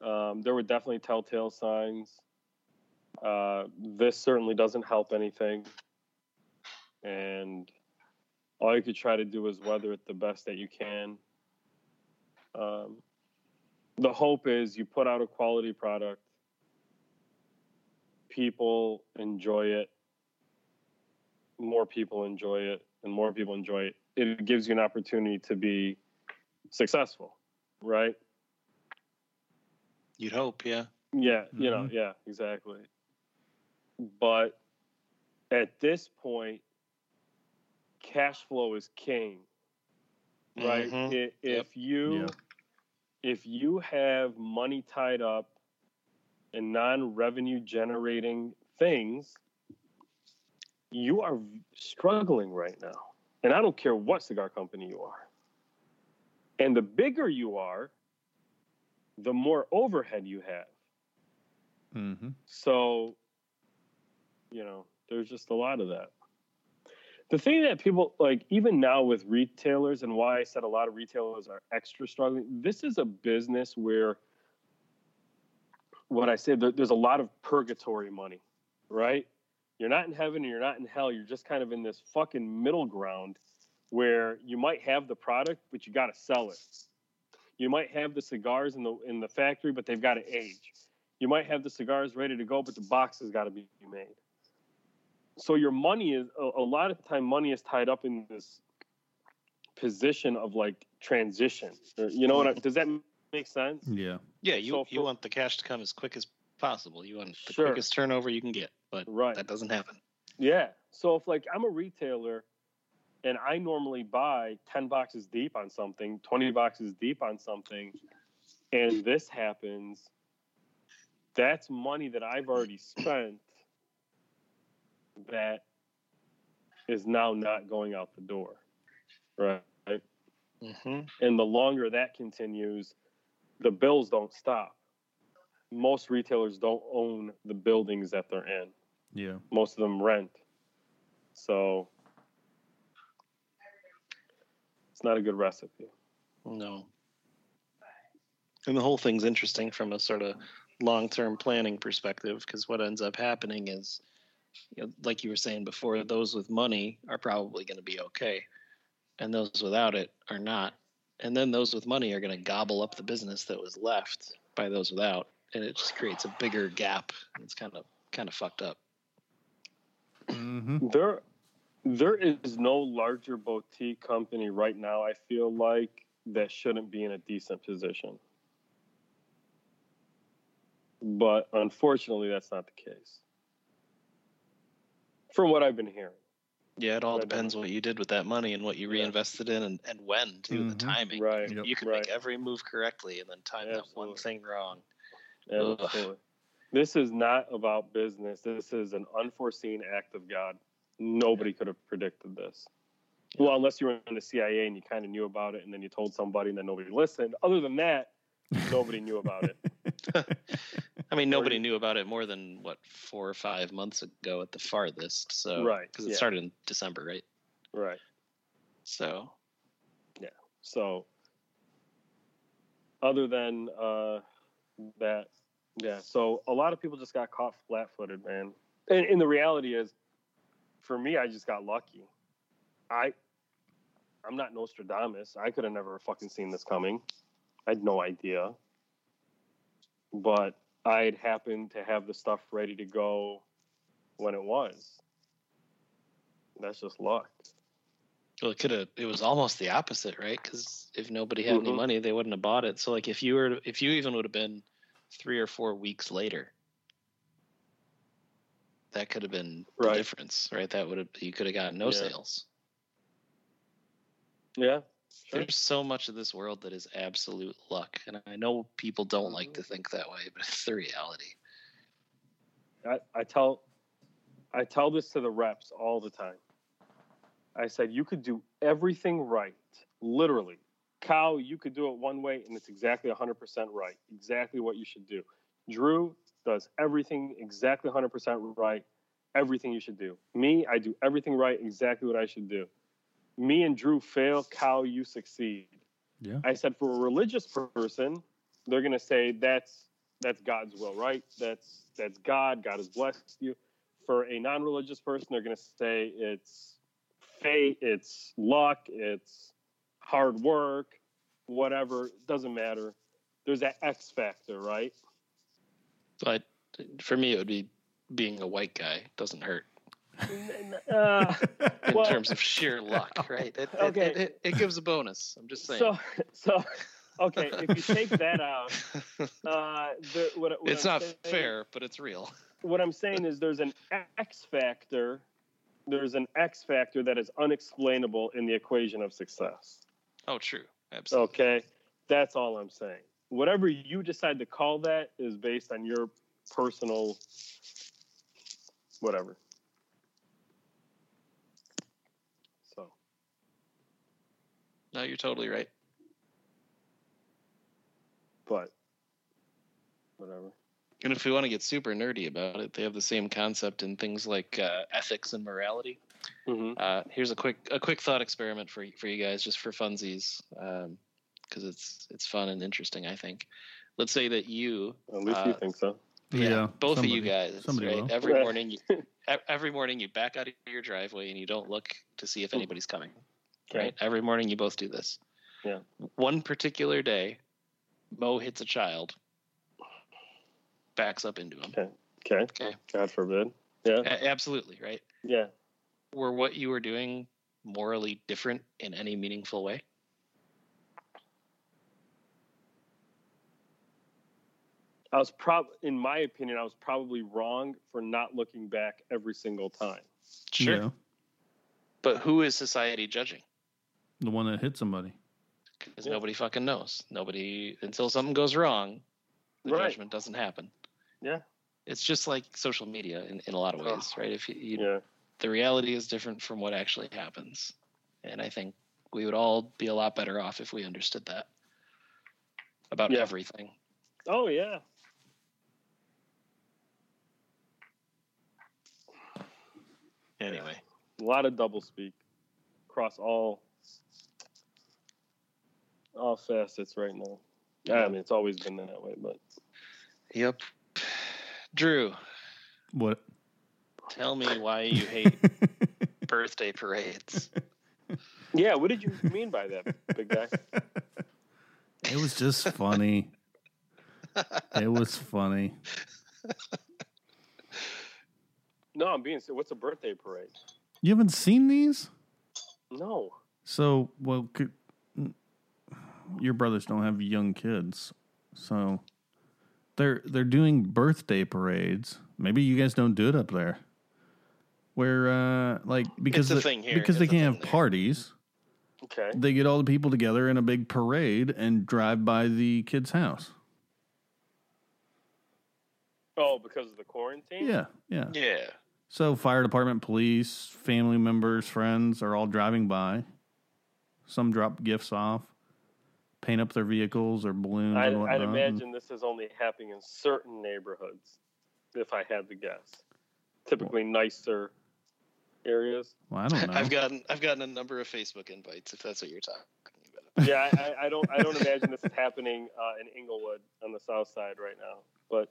Um, there were definitely telltale signs. Uh, this certainly doesn't help anything. And all you could try to do is weather it the best that you can. Um, the hope is you put out a quality product, people enjoy it, more people enjoy it, and more people enjoy it. It gives you an opportunity to be successful, right? You'd hope, yeah. Yeah, you know, Mhm. yeah, exactly. But at this point, cash flow is king, right? Mhm. If Yep. you Yeah. if you have money tied up in non-revenue generating things, you are struggling right now. And I don't care what cigar company you are. And the bigger you are, the more overhead you have. Mm-hmm. So, you know, there's just a lot of that. The thing that people like, even now with retailers, and why I said a lot of retailers are extra struggling, this is a business where what I said, there's a lot of purgatory money, right? You're not in heaven and you're not in hell. You're just kind of in this fucking middle ground where you might have the product, but you got to sell it. You might have the cigars in the in the factory, but they've got to age you might have the cigars ready to go, but the box has got to be made. So your money is a, a lot of the time money is tied up in this position of like transition. Or, you know what? I, does that make sense? Yeah. Yeah, you, So you want the cash to come as quick as possible. You want the Sure. quickest turnover you can get, but Right. that doesn't happen. Yeah. So if like I'm a retailer and I normally buy 10 boxes deep on something, 20 boxes deep on something, and this happens, that's money that I've already spent that is now not going out the door. Right. hmm And the longer that continues, the bills don't stop. Most retailers don't own the buildings that they're in Yeah. most of them rent. So it's not a good recipe. No. And the whole thing's interesting from a sort of long-term planning perspective because what ends up happening is, you know, like you were saying before, those with money are probably going to be okay, and those without it are not. And then those with money are going to gobble up the business that was left by those without, and it just creates a bigger gap. It's kind of kind of fucked up. Mm-hmm. There there is no larger boutique company right now, I feel like, that shouldn't be in a decent position. But unfortunately that's not the case. From what I've been hearing. Yeah, it all Right, depends what you did with that money and what you Yeah. reinvested in and, and when too, the Mhm. timing. Right. Yep. You can Right. make every move correctly and then time that one thing wrong. Ugh. Absolutely. This is not about business. This is an unforeseen act of God. Nobody could have predicted this. Well, unless you were in the CIA and you kind of knew about it and then you told somebody and then nobody listened. Other than that, nobody knew about it. [laughs] I mean, nobody knew about it more than what four or five months ago at the farthest. So, Right, Because it yeah. started in December, right? Right. So, yeah. So, other than uh, that, yeah. So a lot of people just got caught flat-footed, man. And, and the reality is, for me, I just got lucky. I, I'm not Nostradamus. I could have never fucking seen this coming. I had no idea. But i'd happened to have the stuff ready to go when it was. That's just luck. Well, it could have. It was almost the opposite, right? Because if nobody had any Mhm. money, they wouldn't have bought it. So, like, if you were, if you even would have been three or four weeks later, that could have been the difference, right? That would have you could have gotten no Yeah. sales. Yeah. Sure. There's so much of this world that is absolute luck, and I know people don't like Mhm. to think that way, but [laughs] it's the reality. I, I tell I tell this to the reps all the time. I said you could do everything right, literally. Cow, you could do it one way and it's exactly 100% right. Exactly what you should do. Drew does everything exactly 100% right. Everything you should do. Me, I do everything right, exactly what I should do. Me and Drew fail, Cow, you succeed. Yeah. I said for a religious person, they're gonna say that's that's God's will, right? That's that's God. God has blessed you. For a non-religious person, they're gonna say it's fate, it's luck, it's hard work, whatever. Doesn't matter. There's that X factor, right? But for me, it would be being a white guy doesn't hurt [laughs] Uh, [laughs] in Well- terms of sheer luck, [laughs] right? It, it- Okay. it, it, it gives a bonus. I'm just saying. so, so, okay. If you take that out, uh, the, what, what it's I'm not saying- fair, but it's real. what I'm saying is there's an X factor. There's an X factor that is unexplainable in the equation of success. Oh, true. Absolutely. Okay, that's all I'm saying. Whatever you decide to call that is based on your personal whatever. So No, you're totally right. but whatever. And if we want to get super nerdy about it, they have the same concept in things like uh, ethics and morality. Mm-hmm. Uh, here's a quick a quick thought experiment for for you guys, just for funsies, because it's it's fun and interesting. I think. Let's say that you, At least you Uh, think so. yeah, both of you guys, somebody right? will. Every Right. morning, you, [laughs] every morning you back out of your driveway and you don't look to see if anybody's coming. Okay. Right? Every morning you both do this. Yeah. One particular day, Mo hits a child, backs up into him. Okay. Okay. Okay. God forbid. Yeah. A- absolutely, right? Yeah. Were what you were doing morally different in any meaningful way? I was prob in my opinion, I was probably wrong for not looking back every single time. Sure. Yeah. But who is society judging? The one that hit somebody. Because Yeah. nobody fucking knows. Nobody until something goes wrong, the Right. judgment doesn't happen. Yeah. It's just like social media in, in a lot of Oh. ways, right? If you, you Yeah. the reality is different from what actually happens. And I think we would all be a lot better off if we understood that about Yeah. everything. Oh yeah. Anyway, A lot of double speak across all all facets right now. Yeah, I mean, it's always been that way, but yep. Drew, What? tell me why you hate [laughs] birthday parades. yeah. What did you mean by that, big guy? it was just funny. it was funny. No, I'm being. What's a birthday parade? You haven't seen these? No. So, well, could, your brothers don't have young kids, so they're they're doing birthday parades. Maybe you guys don't do it up there, where uh, like because a the- thing here. because they It's a can't have there. parties. Okay. They get all the people together in a big parade and drive by the kid's house. Oh, because of the quarantine. Yeah, yeah. Yeah. So fire department, police, family members, friends are all driving by. Some drop gifts off, paint up their vehicles or balloons I'd, and. I'd imagine this is only happening in certain neighborhoods, if I had to guess. Typically nicer areas. Well, I don't [laughs] know. I've gotten I've gotten a number of Facebook invites if that's what you're talking about. Yeah, I, I don't. I don't [laughs] imagine this is happening uh, in Englewood on the south side right now. But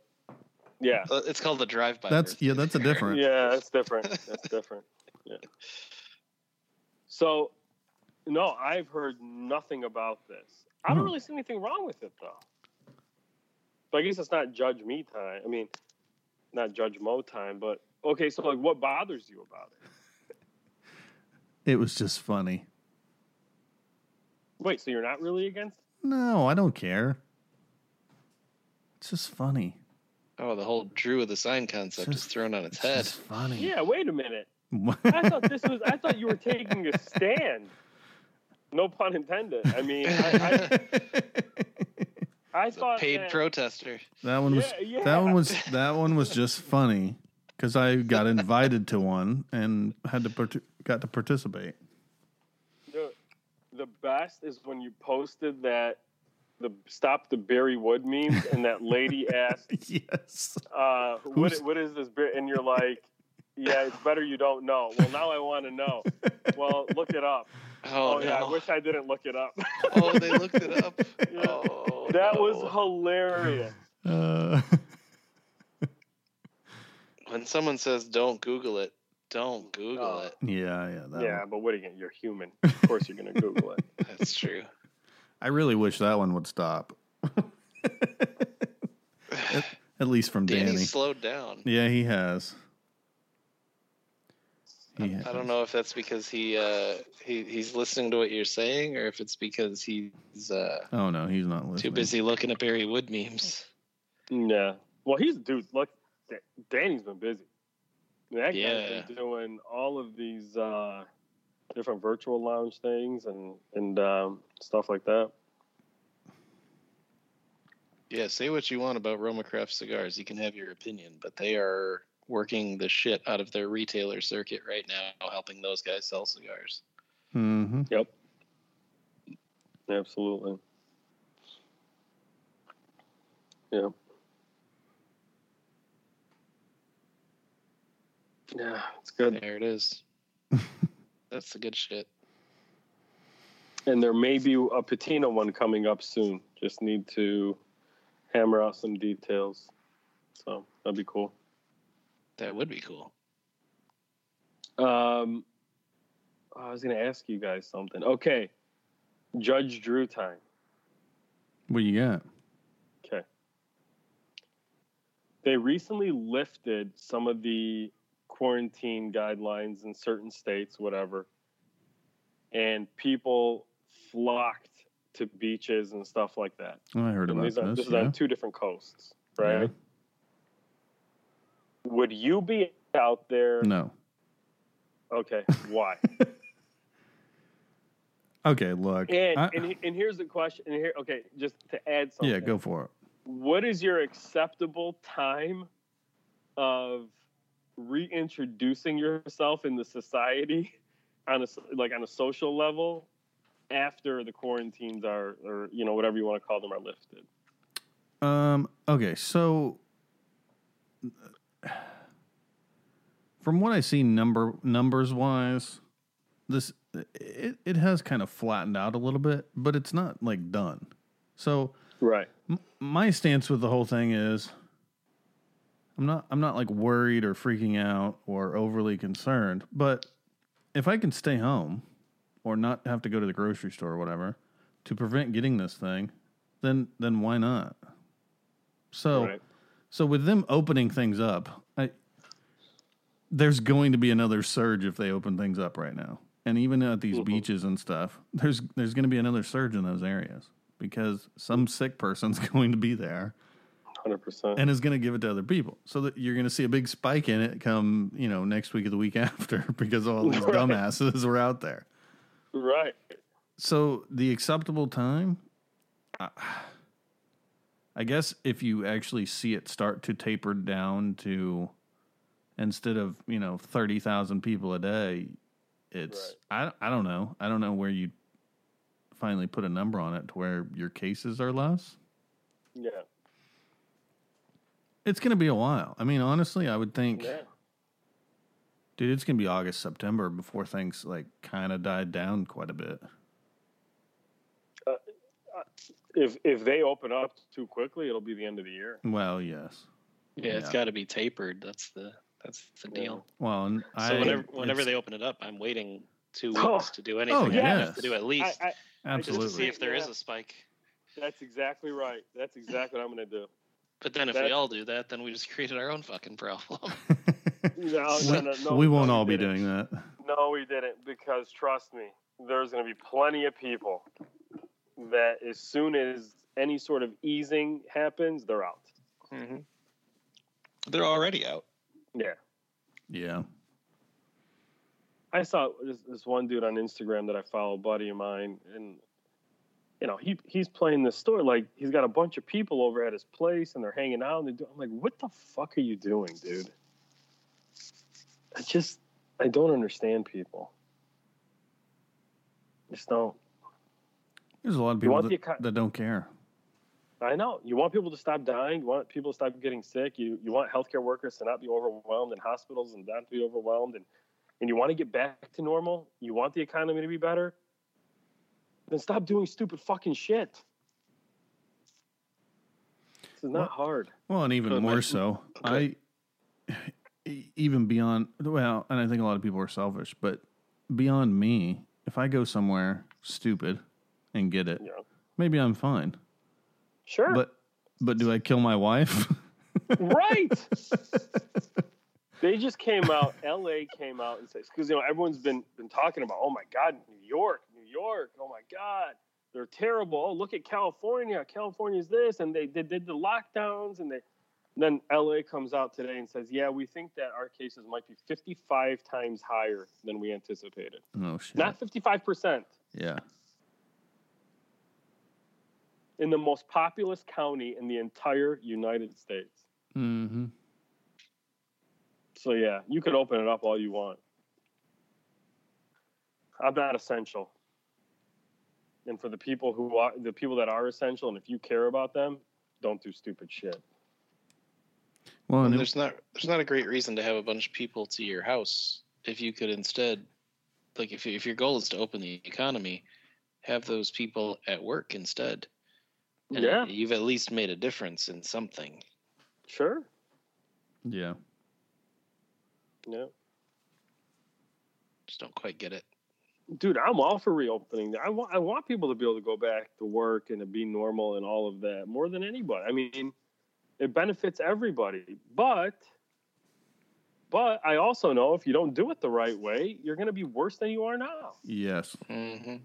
yeah, Uh, It's called the drive-by. That's birthday yeah, that's a different. yeah, that's different. That's different. Yeah. So, no, I've heard nothing about this. I don't Hmm. really see anything wrong with it though. But I guess it's not judge me time. I mean, not judge Mo time. But okay, so like, what bothers you about it? It was just funny. Wait, so you're not really against? No, I don't care. It's just funny. Oh, the whole Drew with the sign concept Just- is thrown on its It's head. just funny. Yeah. Wait a minute. [laughs] I thought this was. I thought you were taking a stand. No pun intended. I mean, I, I, [laughs] I It's a thought paid that, protester. that one was Yeah, yeah. that one was that one was just funny because I got invited to one and had to part- got to participate. the, the best is when you posted that the stop the Barry Wood memes and that lady [laughs] asked, yes. uh, what, what is this? Bar-" And you're like, yeah, it's better you don't know. Well, now I want to know. Well, look it up. Oh, Oh, yeah, no. I wish I didn't look it up. oh, they looked it up. [laughs] Yeah. Oh, that no. was hilarious. Uh, [laughs] when someone says don't Google it, don't Google Oh. it. yeah, yeah. That Yeah, one. but what again? You're human. [laughs] Of course, you're gonna Google it. That's true. I really wish that one would stop. At least from Danny Danny. slowed down. Yeah, he has. He has. I don't know if that's because he uh, he he's listening to what you're saying, or if it's because he's uh, Oh no, he's not listening. too busy looking at Barry Wood memes. Yeah. Well, he's dude. Look, Danny's been busy. That Yeah. guy's been doing all of these uh, different virtual lounge things and and um, stuff like that. Yeah, say what you want about Roma Craft cigars. You can have your opinion, but they are working the shit out of their retailer circuit right now, helping those guys sell cigars. hmm Yep. Absolutely. Yep. Yeah, it's good. There it is. [laughs] That's the good shit. And there may be a patina one coming up soon. Just need to hammer out some details. So that'd be cool. That would be cool. Um, I was going to ask you guys something. Okay. Judge Drew time. What you got? Okay. They recently lifted some of the quarantine guidelines in certain states, whatever, and people flocked to beaches and stuff like that. Oh, I heard And about these are- this. this is yeah. on two different coasts, right? Yeah. Would you be out there? No. Okay, why? [laughs] Okay, look. and, I- and and here's the question. And here, okay, just to add something. yeah, go for it. what is your acceptable time of reintroducing yourself in the society on a like on a social level after the quarantines are or you know whatever you want to call them are lifted Um. Okay. So, from what I see, number numbers wise, this it it has kind of flattened out a little bit, but it's not like done. So, right m- my stance with the whole thing is, I'm not I'm not like worried or freaking out or overly concerned, but if I can stay home or not have to go to the grocery store or whatever to prevent getting this thing, then then why not? So right so with them opening things up, I, there's going to be another surge if they open things up right now. And even at these Mhm. beaches and stuff, there's there's going to be another surge in those areas because some sick person's [laughs] going to be there 100% and is going to give it to other people. So that you're going to see a big spike in it come, you know, next week or the week [laughs] after because all these Right. dumbasses were out there. right So the acceptable time, I guess if you actually see it start to taper down to instead of you know thirty thousand people a day, it's I I don't know I don't know where you finally put a number on it to where your cases are less. Yeah. It's going to be a while. I mean, honestly, I would think, Yeah. dude, it's going to be August, September before things like kind of died down quite a bit. Uh, uh, if if they open up too quickly, it'll be the end of the year. Well, yes. Yeah, it's got to be tapered. That's the that's the Yeah. deal. Well, and So I, whenever whenever they open it up, I'm waiting two weeks to do anything. Oh, I have to do at least I, I, just absolutely. to see if there is Yeah. a spike. that's exactly right. That's exactly what I'm going to do. But then if That- we all do that, then we just created our own fucking problem. [laughs] No, we, no, no, no, we won't you all be didn't. doing that. No, we didn't because trust me, there's going to be plenty of people that as soon as any sort of easing happens, they're out. hmm They're already out. Yeah. Yeah. I saw this, this one dude on Instagram that I follow, a buddy of mine, and you know he he's playing this story like he's got a bunch of people over at his place and they're hanging out and they do. I'm like, what the fuck are you doing, dude? I just I don't understand people. Just don't. There's a lot of people that, the that don't care. I know. You want people to stop dying. You want people to stop getting sick. You you want healthcare workers to not be overwhelmed and hospitals and not to be overwhelmed and and you want to get back to normal. You want the economy to be better. Then stop doing stupid fucking shit. This is not Well- hard. Well, and even more so, okay. I e- even beyond well, and I think a lot of people are selfish, but beyond me, if I go somewhere stupid and get it, You know. maybe I'm fine. Sure. But but do I kill my wife? [laughs] right. [laughs] they just came out. L.A. came out and said because you know everyone's been been talking about. Oh my God, New York, New York. Oh my God, they're terrible. Oh look at California. California's this, and they, they did the lockdowns, and they. Then L.A. comes out today and says, "Yeah, we think that our cases might be 55 times higher than we anticipated. oh shit. Not 55 percent yeah. In the most populous county in the entire United States." Mm-hmm. So yeah, you could open it up all you want. I'm not essential. And for the people who are the people that are essential, and if you care about them, don't do stupid shit. Well, and And there's not there's not a great reason to have a bunch of people to your house if you could instead, like if if your goal is to open the economy, have those people at work instead. And Yeah. you've at least made a difference in something. Sure. yeah. Yeah. Just don't quite get it. Dude, I'm all for reopening. I want I want people to be able to go back to work and to be normal and all of that more than anybody. I mean, it benefits everybody. But but I also know if you don't do it the right way, you're going to be worse than you are now. Yes. hmm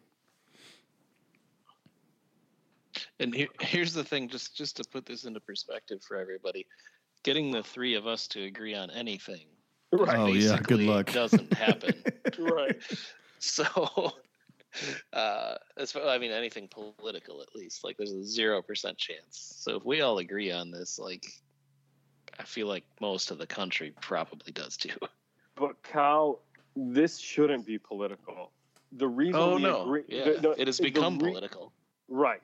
And here, here's the thing, just just to put this into perspective for everybody, getting the three of us to agree on anything Right. Oh, yeah, good luck. doesn't happen. [laughs] Right. So, uh, as far, I mean, anything political, at least, like there's a zero percent chance. So if we all agree on this, like, I feel like most of the country probably does too. But Kyle, this shouldn't be political. The reason Oh we no, agree, yeah, the- the- it has become re- political. Right.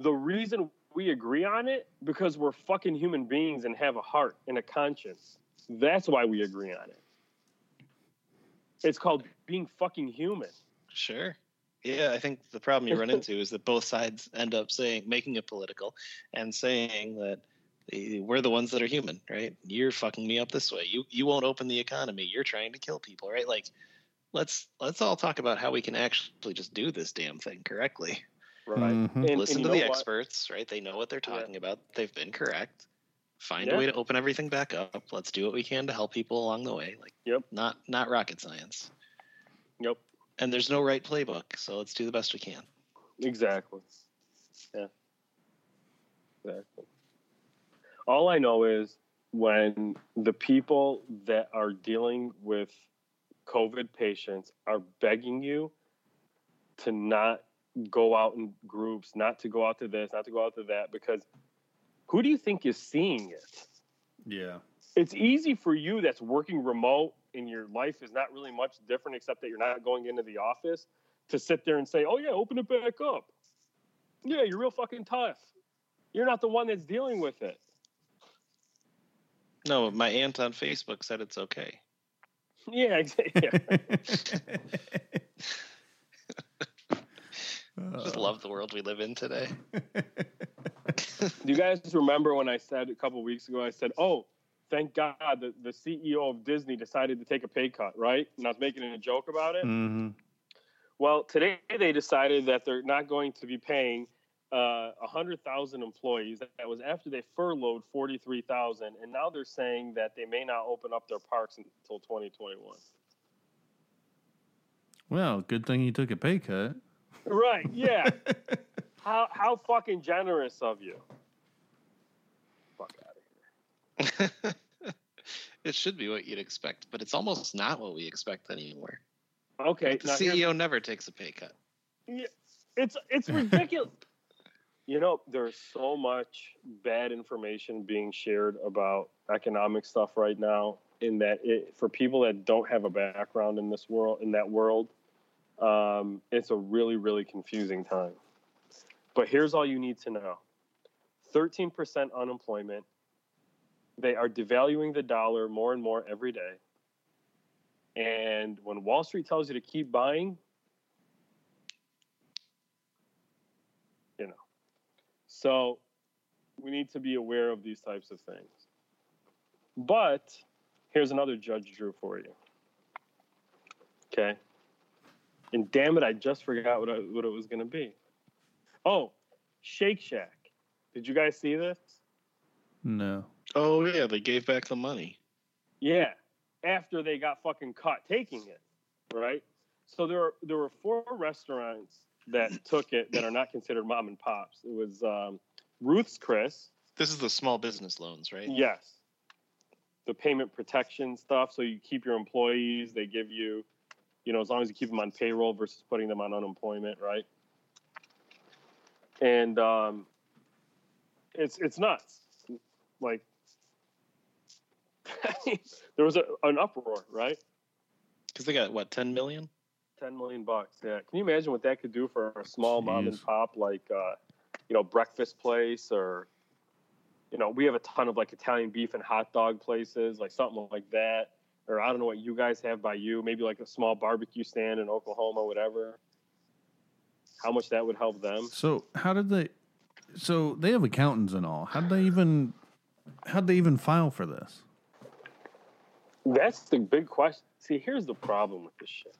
The reason we agree on it because we're fucking human beings and have a heart and a conscience. That's why we agree on it. It's called being fucking human. Sure. Yeah, I think the problem you run into is that both sides end up saying, making it political, and saying that we're the ones that are human, right? You're fucking me up this way. You you won't open the economy. You're trying to kill people, right? Like, let's let's all talk about how we can actually just do this damn thing correctly. Right. Mhm. And- Listen and to the what? experts, right? They know what they're Yeah. talking about. They've been correct. Find Yeah. a way to open everything back up. Let's do what we can to help people along the way. Like, Yep. not not rocket science. Yep. And there's no right playbook, so let's do the best we can. Exactly. Yeah. Exactly. All I know is when the people that are dealing with COVID patients are begging you to not go out in groups, not to go out to this, not to go out to that, because who do you think is seeing it? Yeah. It's easy for you that's working remote and your life is not really much different except that you're not going into the office to sit there and say, "Oh yeah, open it back up." Yeah, you're real fucking tough. You're not the one that's dealing with it. No, my aunt on Facebook said it's okay. [laughs] Yeah, exactly. [laughs] [laughs] Just love the world we live in today. Do [laughs] [laughs] you guys remember when I said a couple weeks ago? I said, "Oh, thank God the, the CEO of Disney decided to take a pay cut, right?" And I was making a joke about it. hmm Well, today they decided that they're not going to be paying uh, 100,000 employees. That was after they furloughed 43,000. And now they're saying that they may not open up their parks until 2021. Well, good thing he took a pay cut. Right. Yeah. [laughs] how, how fucking generous of you. Fuck out of here. [laughs] it should be what you'd expect, but it's almost not what we expect anymore. Okay. The CEO never takes a pay cut. Yeah, it's it's ridiculous. [laughs] you know, there's so much bad information being shared about economic stuff right now. In that, it, for people that don't have a background in this world, in that world, um, it's a really, really confusing time. But here's all you need to know: 13% unemployment. They are devaluing the dollar more and more every day. And when Wall Street tells you to keep buying, you know. So we need to be aware of these types of things. But here's another Judge Drew for you. Okay. And damn it, I just forgot what, I, what it was going to be. Oh, Shake Shack. Did you guys see this? No. Oh yeah, they gave back the money. Yeah, after they got fucking caught taking it, right? So there were there were four restaurants that took it that are not considered mom and pops. It was um, Ruth's Chris, This is the small business loans, right? yes, the payment protection stuff. So you keep your employees, they give you, you know, as long as you keep them on payroll versus putting them on unemployment, right? And um, it's it's nuts. Like [laughs] there was a, an uproar, right? Because they got what, ten million? 10 million bucks. Yeah. Can you imagine what that could do for a small mom and pop like uh, you know, breakfast place or you know, we have a ton of like Italian beef and hot dog places, like something like that. Or I don't know what you guys have by you, maybe like a small barbecue stand in Oklahoma, whatever. How much that would help them. So how did they? So they have accountants and all. How did they even? How'd they even file for this? That's the big question. See, here's the problem with this shit.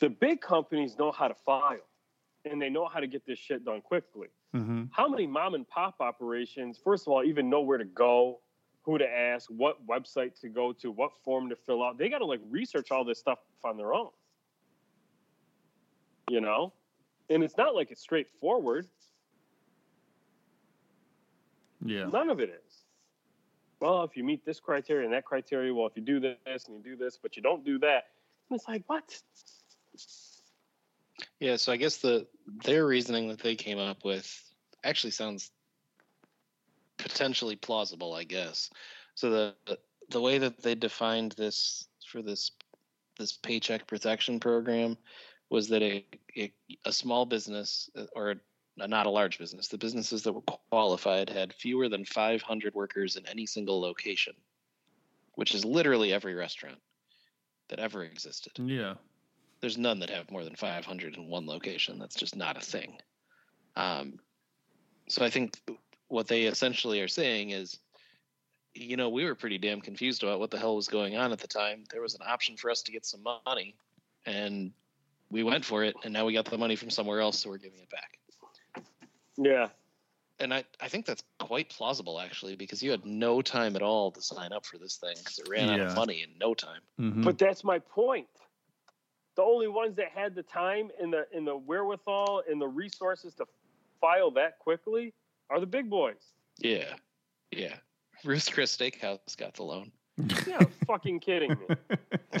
The big companies know how to file and they know how to get this shit done quickly. Mm-hmm. how many mom and pop operations, first of all, even know where to go, who to ask, what website to go to, what form to fill out? They got to like research all this stuff on their own. You know? And it's not like it's straightforward. Yeah. None of it is. Well, if you meet this criteria and that criteria, well, if you do this and you do this, but you don't do that, and it's like, what? Yeah, so I guess the their reasoning that they came up with actually sounds potentially plausible, I guess. So the the way that they defined this for this this paycheck protection program was that a a, a small business or a, not a large business, the businesses that were qualified had fewer than 500 workers in any single location, which is literally every restaurant that ever existed Yeah. there's none that have more than 500 in one location. That's just not a thing. Um, so I think what they essentially are saying is, you know, we were pretty damn confused about what the hell was going on at the time. There was an option for us to get some money, and we went for it, and now we got the money from somewhere else, so we're giving it back. Yeah. And I, I think that's quite plausible actually, because you had no time at all to sign up for this thing because it ran out of money in no time. Mm-hmm. But that's my point. The only ones that had the time and the and the wherewithal and the resources to file that quickly are the big boys. Yeah, yeah. Ruth's Chris Steakhouse got the loan. Yeah, fucking kidding me. [laughs]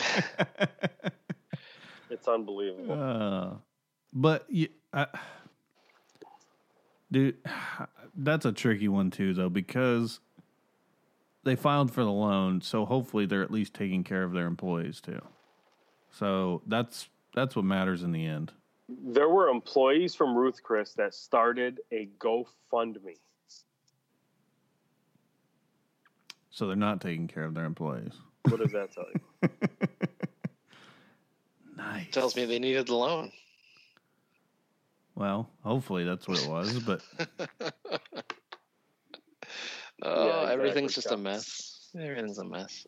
It's unbelievable. uh, but you, I, Dude, [sighs] that's a tricky one too, though, because they filed for the loan, so hopefully they're at least taking care of their employees too. So that's that's what matters in the end. There were employees from Ruth Chris that started a GoFundMe. So they're not taking care of their employees. What does that tell you? [laughs] Nice. Tells me they needed the loan. Well, hopefully that's what it was, but [laughs] [laughs] Oh, Yeah, everything's just a mess. Everything's a mess.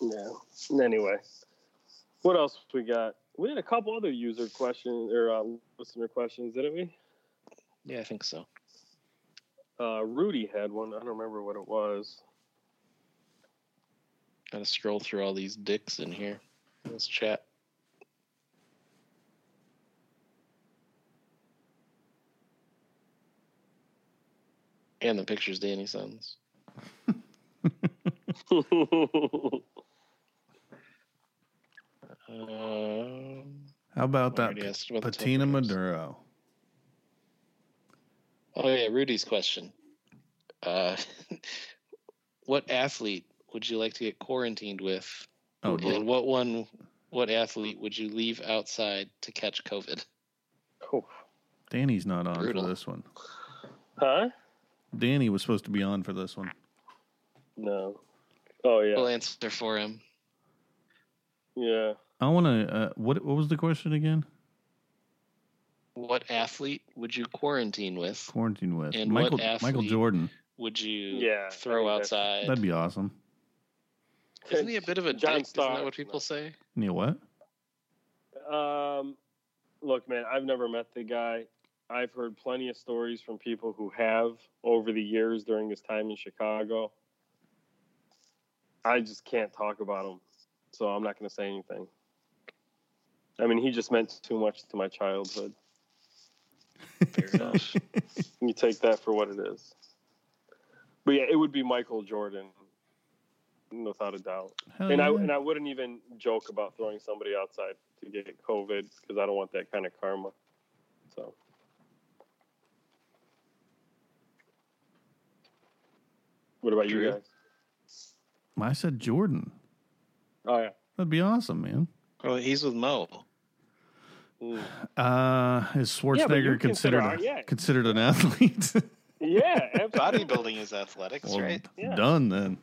yeah. Anyway, what else we got? We had a couple other user questions or uh, listener questions, didn't we? Yeah, I think so. Uh, Rudy had one. I don't remember what it was. Gotta scroll through all these dicks in here. in This chat. And the pictures Danny sends. [laughs] [laughs] [laughs] Um, how about that already asked about the Patina. Maduro? Oh yeah, Rudy's question. Uh, [laughs] what athlete would you like to get quarantined with? Oh, dear. and what one? What athlete would you leave outside to catch COVID? Oh. Danny's not on Brutal. for this one. Huh? Danny was supposed to be on for this one. No. Oh yeah. We'll answer for him. Yeah. I want to. Uh, what What was the question again? What athlete would you quarantine with? Quarantine with And what Michael Michael Jordan. Would you Yeah, throw think that's- outside? That'd be awesome. Isn't he a bit of a John dick? Isn't that what people no. say? You know what? Um, look, man, I've never met the guy. I've heard plenty of stories from people who have over the years during his time in Chicago. I just can't talk about him, so I'm not going to say anything. I mean, he just meant too much to my childhood. Fair [laughs] enough. You take that for what it is. But yeah, it would be Michael Jordan, without a doubt. Hell and I and I wouldn't even joke about throwing somebody outside to get COVID because I don't want that kind of karma. So what about you guys? I said Jordan. Oh yeah. That'd be awesome, man. well, he's with Mo. Mm. Uh, is Yeah, Schwarzenegger considered consider- yeah. considered an athlete? [laughs] Yeah, absolutely. Bodybuilding is athletics, well, right? Yeah. done then.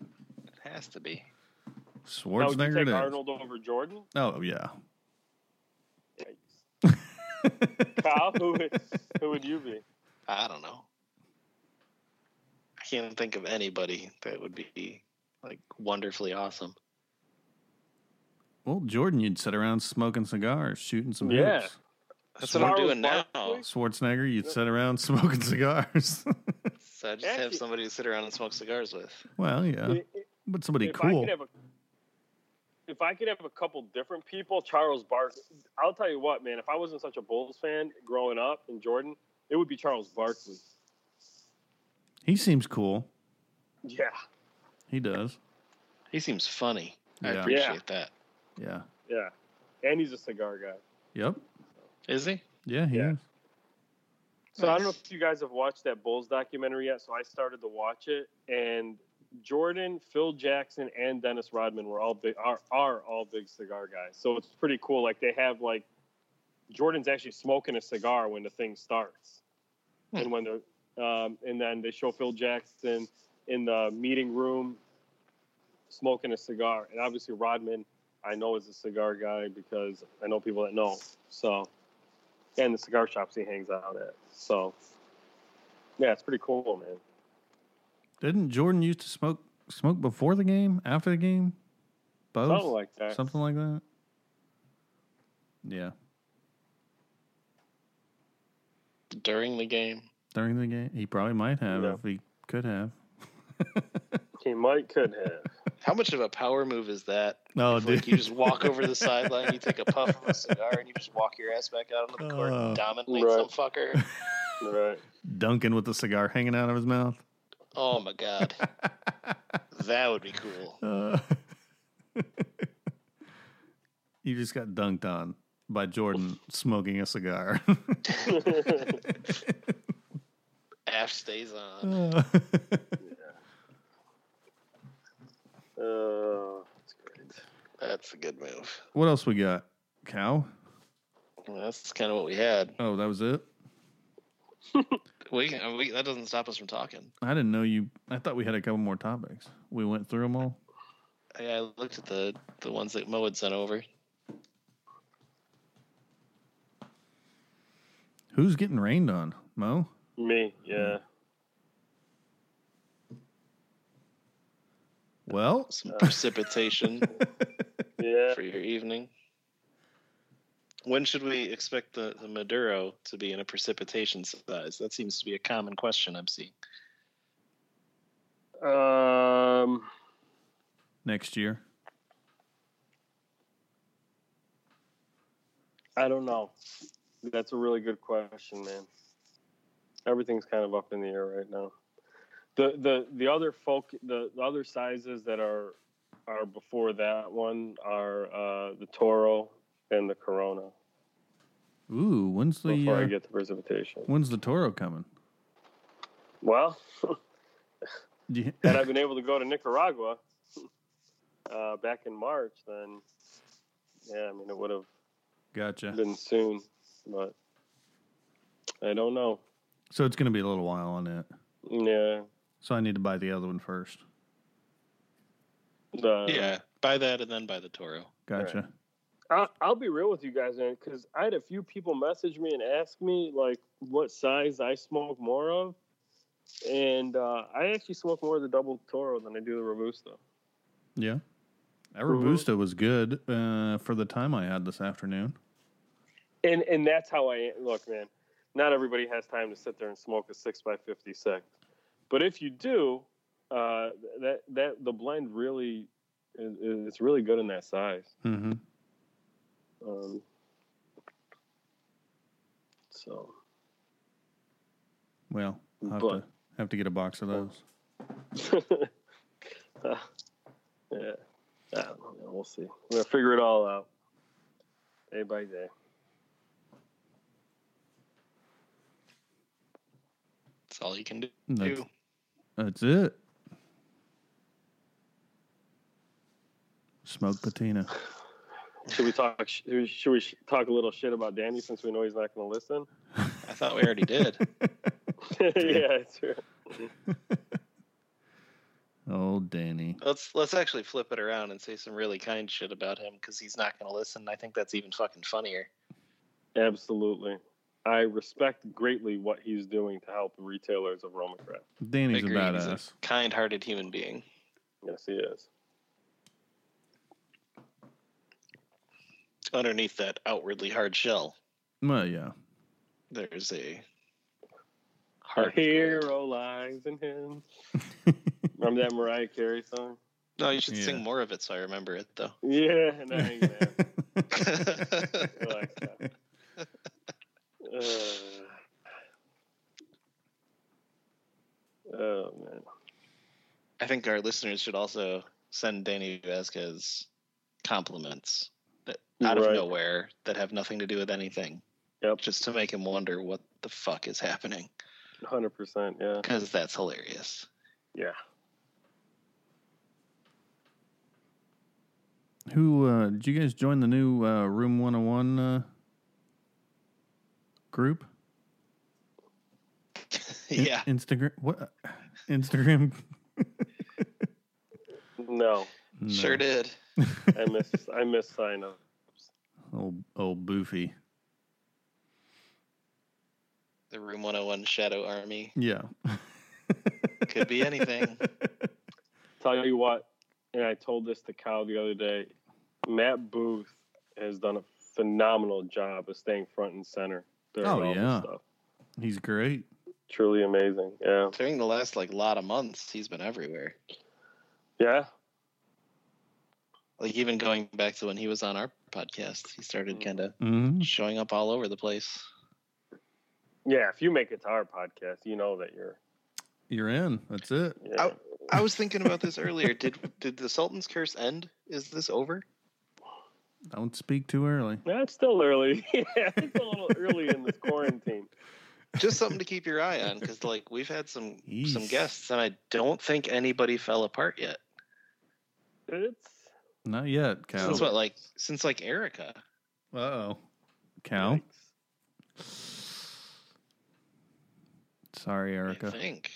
It has to be. Now, would you Schwarzenegger. take it is. Arnold over Jordan? Oh yeah. Yikes. [laughs] Kyle, who who would you be? I don't know. I can't think of anybody that would be like wonderfully awesome. Well, Jordan, you'd sit around smoking cigars, shooting some Yeah. hoops. That's what I'm doing now. Schwarzenegger, you'd sit around [laughs] smoking cigars. [laughs] So I just have somebody to sit around and smoke cigars with. well, yeah, I- I- but somebody if I cool. could have a, if I could have a couple different people, Charles Barkley. I'll tell you what, man. If I wasn't such a Bulls fan growing up in Jordan, it would be Charles Barkley. He seems cool. Yeah, He does. He seems funny. I Yeah. appreciate that. Yeah. yeah, and he's a cigar guy. Yep. Is he? Yeah, he Yeah. is. So I don't know if you guys have watched that Bulls documentary yet. So I started to watch it, and Jordan, Phil Jackson, and Dennis Rodman were all big are, are all big cigar guys. So it's pretty cool. Like they have like Jordan's actually smoking a cigar when the thing starts, Hmm. and when they're um, and then they show Phil Jackson in the meeting room smoking a cigar, and obviously Rodman I know is a cigar guy because I know people that know. So and the cigar shops he hangs out at. So, yeah, it's pretty cool, man. Didn't Jordan used to smoke smoke before the game, after the game? Both? Something like that. Something like that. Yeah. During the game. During the game. He probably might have Yeah. if he could have. [laughs] He might could have. How much of a power move is that? Oh, If, dude. like, you just walk over the sideline, you take a puff of a [laughs] cigar, and you just walk your ass back out onto the court Uh, and dominate Right. some fucker. [laughs] right. Duncan with the cigar hanging out of his mouth. Oh my god, [laughs] that would be cool. Uh, you just got dunked on by Jordan smoking a cigar. Ash stays on. Uh, Oh, that's great. That's a good move. what else we got? Cow? Well, that's kind of what we had. Oh, that was it. [laughs] We, uh, we that doesn't stop us from talking. I didn't know you. I thought we had a couple more topics. We went through them all. I, I looked at the the ones that Mo had sent over. Who's getting rained on? Mo? Me, yeah. Well, Some precipitation [laughs] Yeah. for your evening. When should we expect the, the Maduro to be in a precipitation size? That seems to be a common question I'm seeing. Um, next year. I don't know. That's a really good question, man. Everything's kind of up in the air right now. The the the other folk the, the other sizes that are are before that one are uh, the Toro and the Corona. Ooh, when's the Before I uh, get to precipitation. when's the Toro coming? Well, [laughs] you- had I been able to go to Nicaragua [laughs] uh, back in March, then yeah, I mean it would have gotcha. been soon, but I don't know. So it's going to be a little while on it. Yeah, So I need to buy the other one first. the, yeah, buy that and then buy the Toro. Gotcha. I, I'll be real with you guys, man, because I had a few people message me and ask me like what size I smoke more of, and uh, I actually smoke more of the double Toro than I do the Robusto. Yeah. That. Robusto was good uh, for the time I had this afternoon. And and that's how I look, man. Not everybody has time to sit there and smoke a six by fifty six, but if you do, uh, that that the blend really is, it's really good in that size. Mm-hmm. Um, so, Well, I'll have, But- to, have to get a box of those. [laughs] Uh, yeah, I don't know. We'll see. We're gonna figure it all out day by day. That's all you can do. That's, that's it. Smoke patina. Should we talk? Should we, should we talk a little shit about Danny since we know he's not going to listen? I thought we already did. [laughs] yeah, it's true. oh, Danny. Let's let's actually flip it around and say some really kind shit about him because he's not going to listen. I think that's even fucking funnier. Absolutely. I respect greatly what he's doing to help retailers of Roma Craft. Danny's Agreed. a He's badass. kind-hearted human being. Yes, he is. Underneath that outwardly hard shell, Well, yeah. there's a A heart. hero lies in him. [laughs] Remember that Mariah Carey song? No, you should Yeah. sing more of it so I remember it though. Yeah, no, [laughs] [laughs] man. I like that. Uh, oh man. I think our listeners should also send Danny Vasquez compliments that out of nowhere that have nothing to do with anything, Yep. just to make him wonder what the fuck is happening Hundred percent. Yeah. because that's hilarious. Yeah. Who uh, did you guys join the new uh, Room 101 uh, group? [laughs] In- yeah, Instagram. What? Uh, Instagram. No, [laughs] No. sure did. [laughs] I miss I miss sign up. Old old Boofy. The Room 101 Shadow Army Yeah. could be anything. Tell you what, and I told this to Kyle the other day. Matt Booth has done a phenomenal job of staying front and center. During Oh, all this yeah. stuff. He's great. truly amazing. Yeah, During the last like lot of months, he's been everywhere. yeah, Like even going back to when he was on our podcast, he started kind of hmm showing up all over the place. yeah. If you make it to our podcast, you know that you're. You're in. That's it. Yeah. I was thinking about this earlier. Did did the Sultan's curse end? Is this over? Don't speak too early. That's still early. [laughs] yeah, it's a little early in this quarantine. just something to keep your eye on because like we've had some some guests and I don't think anybody fell apart yet. It's Not yet, Cal. Since what like since like Erica. Uh oh. Cal. Sorry, Erica. I Erica. think.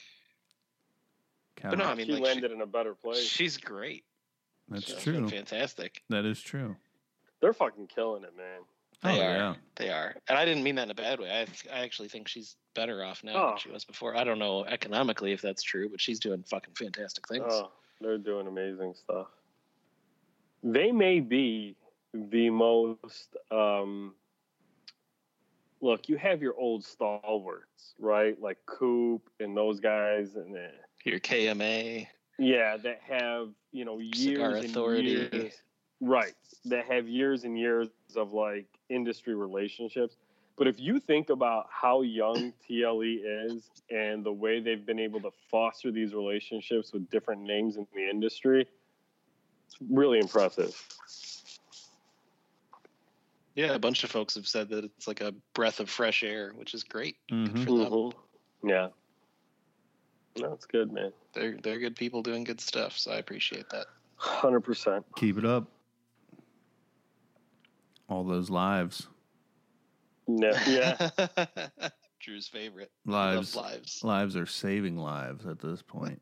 Cal. But no, I mean she like landed she- in a better place. she's great. That's She's true. Fantastic. That is true. They're fucking killing it, man. They oh are. yeah. They are. And I didn't mean that in a bad way. I I actually think she's better off now Oh. than she was before. I don't know economically if that's true, but she's doing fucking fantastic things. Oh, they're doing amazing stuff. They may be the most. Um, look, you have your old stalwarts, right? Like Coop and those guys, and uh, Your KMA. yeah, that have you know years Cigar and Authority. years, right? That have years and years of like industry relationships. But if you think about how young [coughs] TLE is and the way they've been able to foster these relationships with different names in the industry, it's really impressive. Yeah, a bunch of folks have said that it's like a breath of fresh air, which is great. Good Mhm. for them. Mhm. Yeah. No, good, man. They're they're good people doing good stuff, so I appreciate that. Hundred percent. Keep it up. All those lives. No, yeah. [laughs] Drew's favorite. Lives. lives. Lives are saving lives at this point.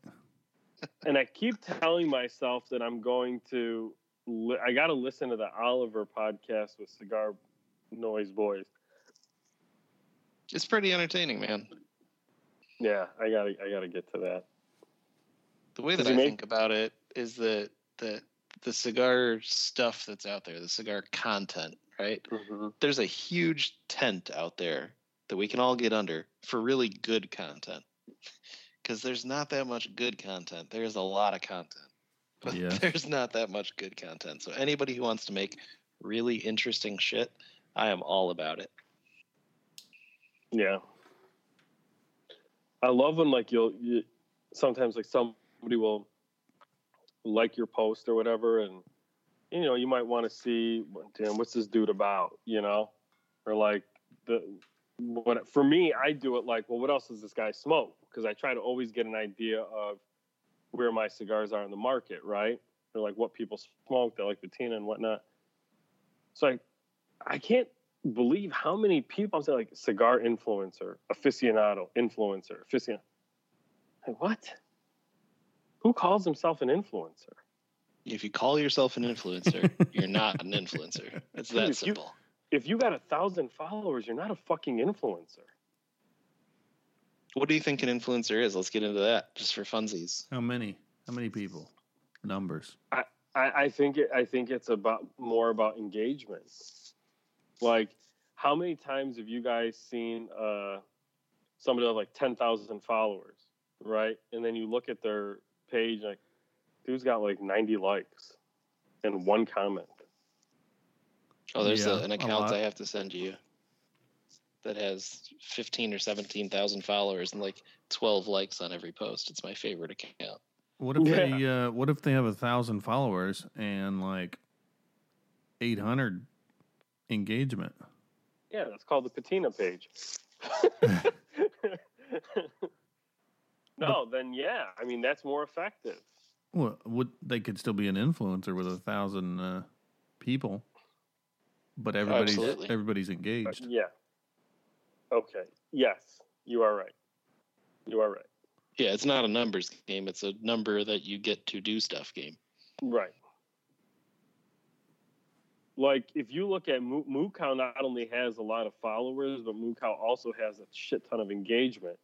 [laughs] and I keep telling myself that I'm going to. Li- I got to listen to the Oliver podcast with Cigar Noise Boys. It's pretty entertaining, man. Yeah, I got to. I got to get to that. The way that I make- think about it is that that the cigar stuff that's out there, the cigar content, right? Mm-hmm. There's a huge tent out there that we can all get under for really good content. Because there's not that much good content. There's a lot of content, [laughs] but Yes. there's not that much good content. So anybody who wants to make really interesting shit, I am all about it. Yeah. I love when like you'll you, sometimes like somebody will like your post or whatever, and you know you might want to see damn what's this dude about, you know, or like the what for me I do it like well what else does this guy smoke because I try to always get an idea of where my cigars are in the market, right? Or like what people smoke, they like patina and whatnot. So I I can't believe how many people I'm saying like cigar influencer, aficionado, influencer, aficionado. Like what? Who calls himself an influencer? If you call yourself an influencer, [laughs] you're not an influencer. It's Dude, that if you- simple. If you got a thousand followers, you're not a fucking influencer. What do you think an influencer is? Let's get into that just for funsies. How many? How many people? Numbers. I, I think it I think it's about more about engagement. Like how many times have you guys seen uh somebody with like ten thousand followers, right? And then you look at their page like dude's got like ninety likes and one comment. Oh, there's Yeah, a, an account lot. I have to send you that has 15 or 17,000 followers and like 12 likes on every post. It's my favorite account. What if they uh what if they have a thousand followers and like eight hundred engagement? Yeah, that's called the patina page. [laughs] [laughs] [laughs] no, then yeah, I mean that's more effective. Well, would they could still be an influencer with a thousand uh, people, but everybody's Absolutely. everybody's But engaged. yeah. Okay. Yes, you are right. You are right. Yeah, it's not a numbers game. It's a number that you get to do stuff game. Right. Like if you look at Moo Moo Cow, not only has a lot of followers, but Moo Cow also has a shit ton of engagement.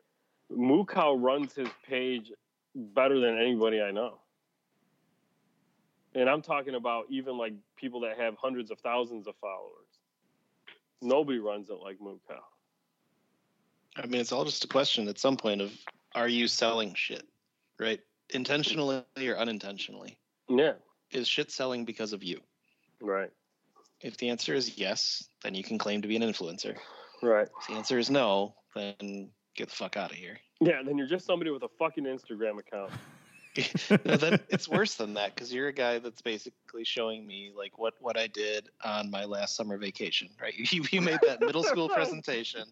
Cow runs his page better than anybody I know. And I'm talking about even like people that have hundreds of thousands of followers. Nobody runs it like Cow. I mean, it's all just a question at some point of are you selling shit, right? Intentionally or unintentionally? Yeah. Is shit selling because of you? Right. If the answer is yes, then you can claim to be an influencer. Right. If the answer is no, then get the fuck out of here. [laughs] Yeah, then you're just somebody with a fucking Instagram account. [laughs] no, that, it's worse than that because you're a guy that's basically showing me like what what I did on my last summer vacation, right? [laughs] You, you made that middle school presentation,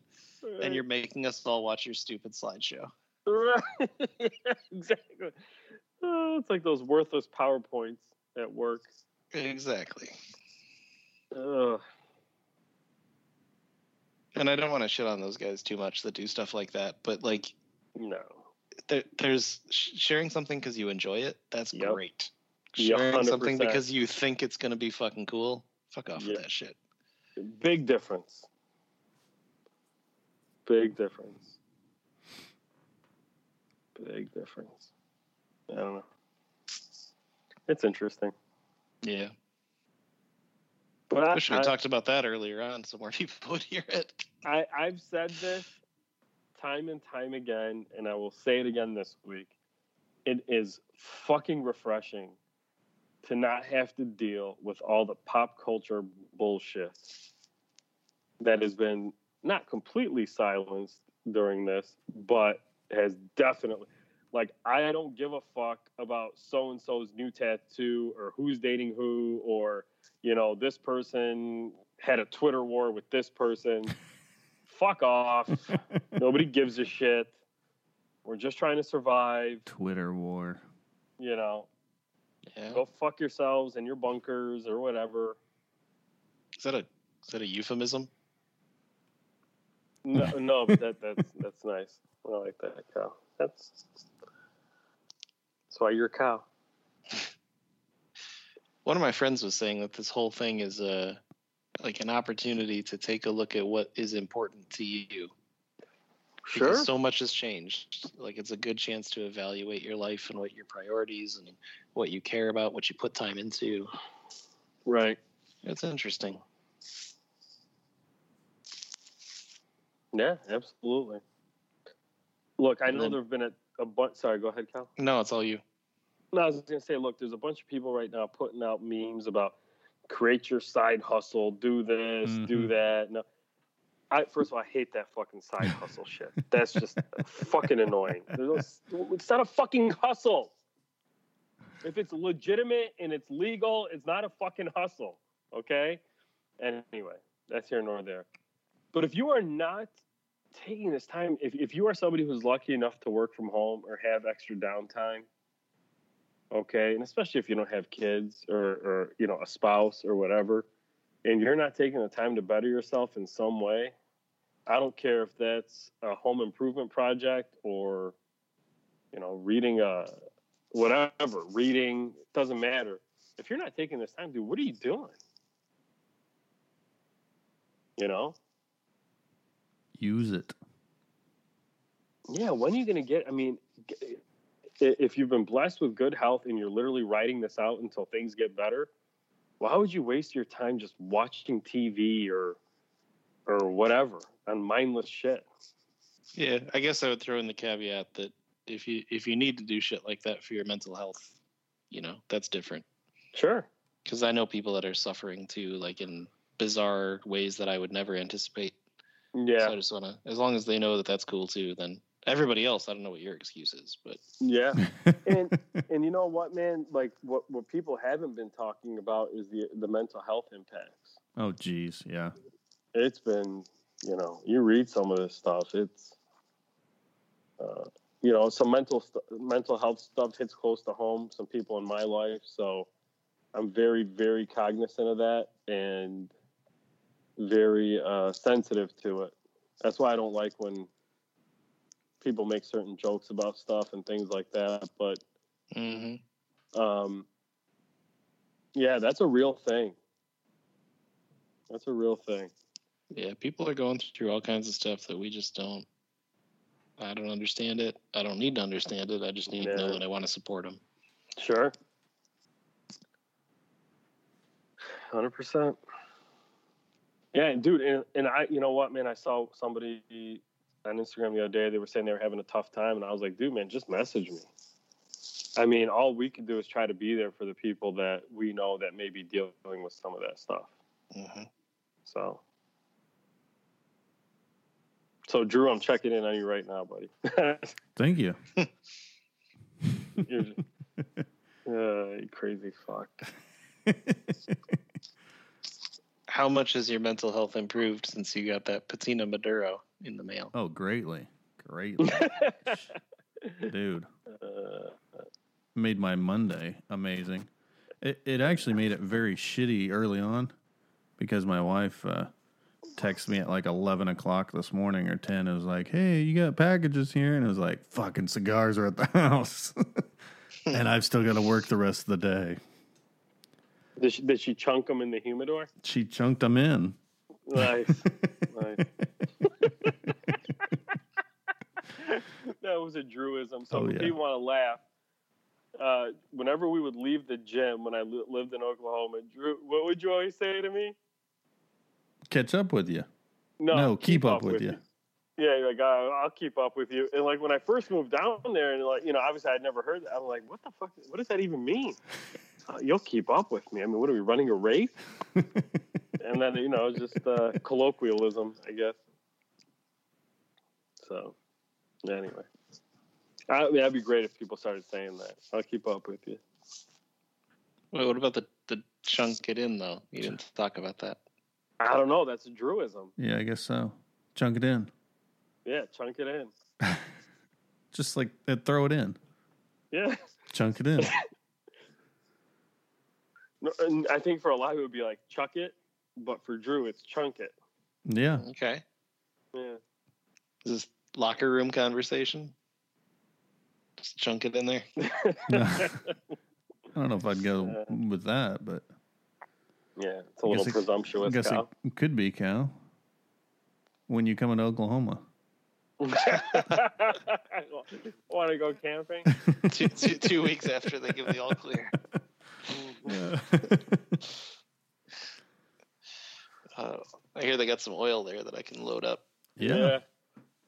and you're making us all watch your stupid slideshow. Right. yeah, exactly. Oh, it's like those worthless PowerPoints at work. Exactly. Ugh. And I don't want to shit on those guys too much that do stuff like that, but like No. there, there's sharing something because you enjoy it. That's Yep. great. Sharing something 100%. because you think it's gonna be fucking cool. Fuck off Yeah. with that shit. Big difference. Big difference. Big difference. I don't know. It's interesting. Yeah. But I, Wish we I, talked about that earlier on so more [laughs] people would hear it. I, I've said this time and time again, and I will say it again this week. It is fucking refreshing to not have to deal with all the pop culture bullshit that has been not completely silenced during this, but has definitely like I don't give a fuck about so and so's new tattoo or who's dating who or you know this person had a Twitter war with this person. [laughs] fuck off. [laughs] Nobody gives a shit. We're just trying to survive, Twitter war. you know. Yeah. Go fuck yourselves in your bunkers or whatever. Is that a is that a euphemism? No, [laughs] no, but that that's that's nice. I like that cow. That's that's why you're a cow. [laughs] One of my friends was saying that this whole thing is a like an opportunity to take a look at what is important to you. Sure. Because so much has changed. Like it's a good chance to evaluate your life and what your priorities and what you care about, what you put time into. Right. It's interesting. Yeah, absolutely. Look, I know there have been a, a bunch. Sorry, go ahead, Cal. No, it's all you. No, I was gonna say, look, there's a bunch of people right now putting out memes about create your side hustle, do this, do Mhm. that. No, I first of all, I hate that fucking side hustle [laughs] shit. That's just fucking annoying. There's no- It's not a fucking hustle. If it's legitimate and it's legal, it's not a fucking hustle. Okay. Anyway, that's here nor there. But if you are not taking this time, if, if you are somebody who's lucky enough to work from home or have extra downtime, okay, and especially if you don't have kids or, or you know a spouse or whatever, and you're not taking the time to better yourself in some way, I don't care if that's a home improvement project or you know reading a whatever reading doesn't matter. If you're not taking this time, dude, what are you doing? You know, Use it. Yeah, when are you going to get? I mean, if you've been blessed with good health and you're literally writing this out until things get better, why would you waste your time just watching TV or or whatever on mindless shit? Yeah, I guess I would throw in the caveat that if you if you need to do shit like that for your mental health, you know, that's different. Sure. Because I know people that are suffering too, like in bizarre ways that I would never anticipate. Yeah. So I just want to, as long as they know that that's cool too, then everybody else, I don't know what your excuse is, but Yeah. [laughs] And and you know what, man? Like what what people haven't been talking about is the the mental health impacts. oh, geez. Yeah. It's been, you know, you read some of this stuff. It's, uh, you know, some mental st- mental health stuff hits close to home. Some people in my life, so I'm very very cognizant of that and very uh, sensitive to it. That's why I don't like when people make certain jokes about stuff and things like that. But hmm um, yeah, that's a real thing. That's a real thing. yeah, people are going through all kinds of stuff that we just don't. I don't understand it. I don't need to understand it. I just need to know that I want to support them. Sure. Hundred percent. Yeah, and dude, and, and I, you know what, man, I saw somebody on Instagram the other day. They were saying they were having a tough time, and I was like, dude, man, just message me. I mean, all we can do is try to be there for the people that we know that may be dealing with some of that stuff. hmm So, so Drew, I'm checking in on you right now, buddy. [laughs] Thank you. You're [laughs] just, uh, you crazy fuck. [laughs] How much has your mental health improved since you got that patina Maduro in the mail? oh, greatly, greatly, [laughs] dude. Uh, Made my Monday amazing. It it actually made it very shitty early on because my wife uh, texted me at like eleven o'clock this morning or ten. It was like, "Hey, you got packages here?" And it was like, "Fucking cigars are at the [laughs] house," and I've still got to work the rest of the day. did, she, did she chunk them in the humidor? She chunked them in. Nice. [laughs] nice. That was a Drewism. So Oh, for yeah. people want to laugh, uh, whenever we would leave the gym when I li- lived in Oklahoma, Drew, what would you always say to me? Catch up with you. No, no keep up with you. Yeah, you're like, uh, I'll keep up with you. And like when I first moved down there, and like, you know, obviously I'd never heard that. I'm like, what the fuck? What does that even mean? [laughs] Uh, you'll keep up with me. I mean, what are we running a race? [laughs] and then you know, just uh, colloquialism, I guess. So, anyway, I, I mean, that'd be great if people started saying that. I'll keep up with you. Wait, what about the the chunk it in though? You didn't talk about that. I don't know. That's a Drewism. Yeah, I guess so. Chunk it in. Yeah, chunk it in. [laughs] Just like uh, throw it in. Yeah. Chunk it in. [laughs] No, and I think for a lot of it would be like chuck it, but for Drew, it's chunk it. Yeah. Okay, Yeah. is this locker room conversation? Just chunk it in there. [laughs] I don't know if I'd go with that, but Yeah, it's a little guess it- I presumptuous, guess Cal. it could be Cal. When you come into Oklahoma. [laughs] Want to go camping? [laughs] two, two, two weeks after they give the all clear. Uh, I hear they got some oil there that I can load up. yeah.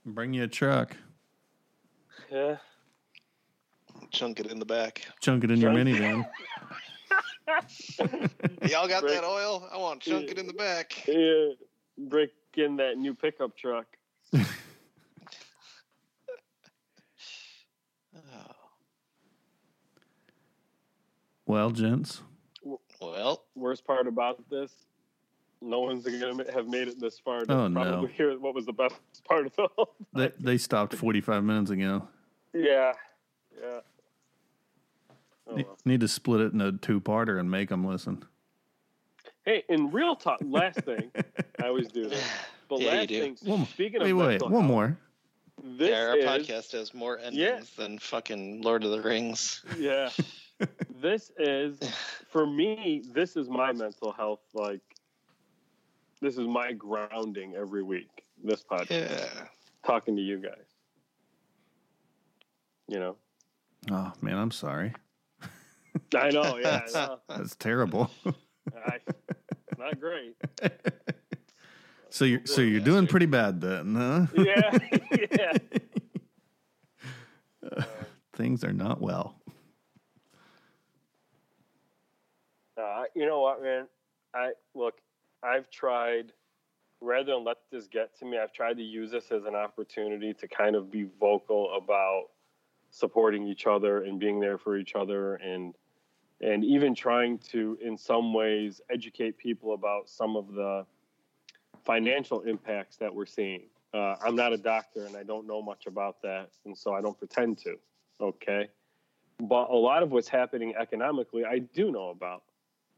Bring you a truck. yeah. Chunk it in the back. Chunk it in your Chunk- minivan. [laughs] Y'all got Break- that oil? I want to chunk it in the back. Yeah. Break in that new pickup truck. [laughs] Oh, Well, gents. well, Worst part about this, no one's gonna have made it this far to Oh, no. probably hear what was the best part of the whole. They they stopped forty five minutes ago. Yeah. Yeah. Oh, uh, well. Need to split it into a two parter and make them listen. Hey, in real talk, last thing, I always do this. [sighs] But Yeah, you last do. thing, One more. speaking Wait, of wait, mental one health, more. This yeah, our is, podcast has more endings than fucking Lord of the Rings. Yeah. [laughs] this is [laughs] for me, this is my mental health like this is my grounding every week. This podcast. Yeah. Talking to you guys. You know? Oh man, I'm sorry. I know, [laughs] yeah, I know. That's terrible. I, not great. so you're so you're doing pretty bad then, huh? Yeah, [laughs] yeah. [laughs] Things are not well. Uh, you know what, man? I look. I've tried, rather than let this get to me, I've tried to use this as an opportunity to kind of be vocal about supporting each other and being there for each other, and and even trying to, in some ways, educate people about some of the financial impacts that we're seeing. Uh, I'm not a doctor, and I don't know much about that, and so I don't pretend to. Okay, but a lot of what's happening economically, I do know about.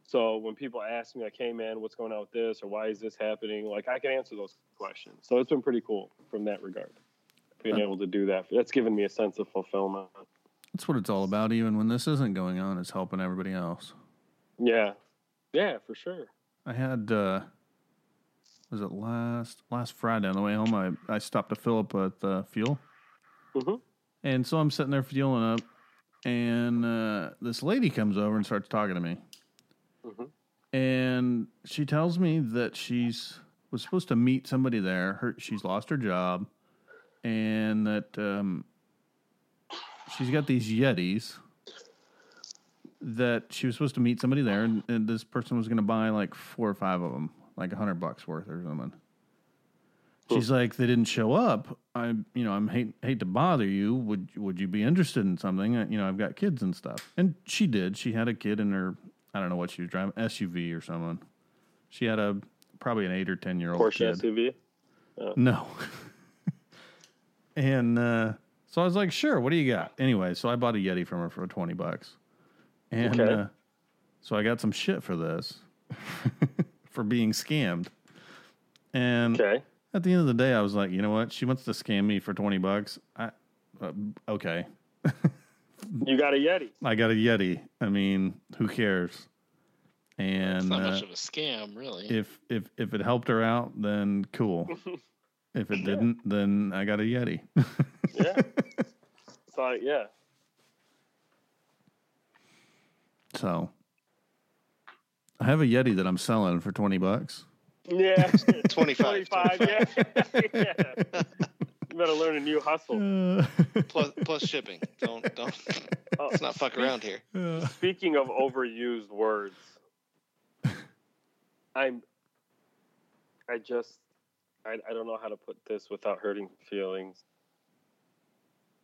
So when people ask me like, "Hey man, what's going on with this?" or "Why is this happening?" like I can answer those questions. So it's been pretty cool from that regard. Being able to do that, that's given me a sense of fulfillment. That's what it's all about. Even when this isn't going on, it's helping everybody else. Yeah, yeah, for sure. I had uh was it last last Friday on the way home? I I stopped to fill up at the fuel, Mhm. and so I'm sitting there fueling up, and uh, this lady comes over and starts talking to me, Mhm. and she tells me that she's was supposed to meet somebody there. Her she's lost her job, and that um, she's got these Yetis that she was supposed to meet somebody there, and, and this person was going to buy like four or five of them, like a hundred bucks worth or something. she's like, they didn't show up. I, you know, I'm hate hate to bother you. Would would you be interested in something? You know, I've got kids and stuff. And she did. She had a kid in her. I don't know what she was driving, SUV or someone. She had a probably an eight or ten year old Porsche kid. SUV. No. [laughs] and uh, so I was like, sure, what do you got? Anyway, so I bought a Yeti from her for 20 bucks. And Okay. uh, so I got some shit for this [laughs] for being scammed. And Okay. at the end of the day, I was like, you know what? She wants to scam me for 20 bucks. I, uh, okay. [laughs] You got a Yeti. I got a Yeti. I mean, who cares? It's And not uh, much of a scam, really. if if if it helped her out, then cool. [laughs] if it didn't, then I got a Yeti. Yeah. [laughs] so yeah. so I have a Yeti that I'm selling for twenty bucks. Yeah. [laughs] 25, 25, yeah. yeah. You better learn a new hustle. [laughs] plus, plus shipping. Don't don't. Oh, Let's not fuck around here. Speaking of overused words, I'm. I just, I, I don't know how to put this without hurting feelings.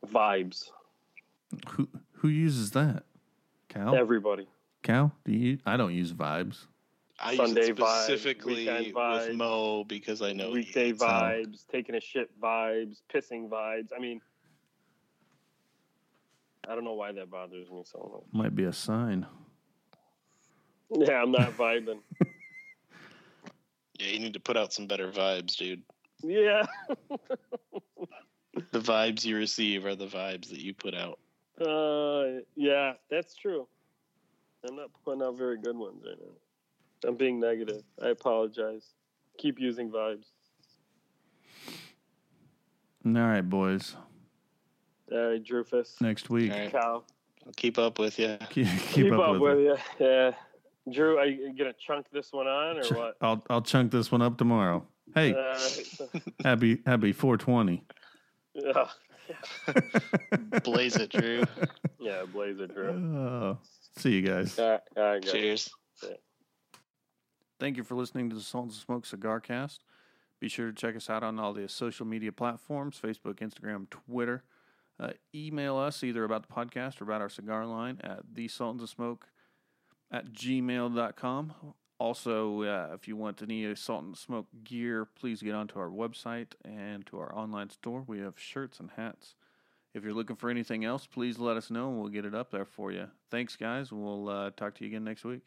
Vibes. who who uses that? Cal? Everybody. Cal? Do you? I don't use vibes. I Sunday use it vibes, specifically weekend vibes, with Mo because I know Weekday hates it. vibes, taking a shit vibes, pissing vibes. I mean, I don't know why that bothers me so much. Might be a sign. Yeah, I'm not vibing. [laughs] Yeah, you need to put out some better vibes, dude. yeah. The vibes you receive are the vibes that you put out. Uh, yeah, that's true. I'm not putting out very good ones right now. I'm being negative. I apologize. Keep using vibes. All right, boys. All right, Drufus. Next week, All right. Cal. I'll keep up with you. keep, Keep, up, with, it. you. Yeah. Drew, are you gonna chunk this one on or Ch- what? I'll I'll chunk this one up tomorrow. Hey, Uh, [laughs] happy happy 420. yeah, [laughs] Blaze it, Drew. yeah, Blazer Drew. Oh, see you guys. All right, all right, guys. Cheers. Thank you for listening to the Sultans of Smoke Cigar Cast. Be sure to check us out on all the social media platforms Facebook, Instagram, Twitter. Uh, email us either about the podcast or about our cigar line at the Sultans of Smoke at gmail.com. Also, uh, if you want any Sultans of Smoke gear, please get onto our website and to our online store. We have shirts and hats. If you're looking for anything else, please let us know and we'll get it up there for you. Thanks, guys. We'll uh, talk to you again next week.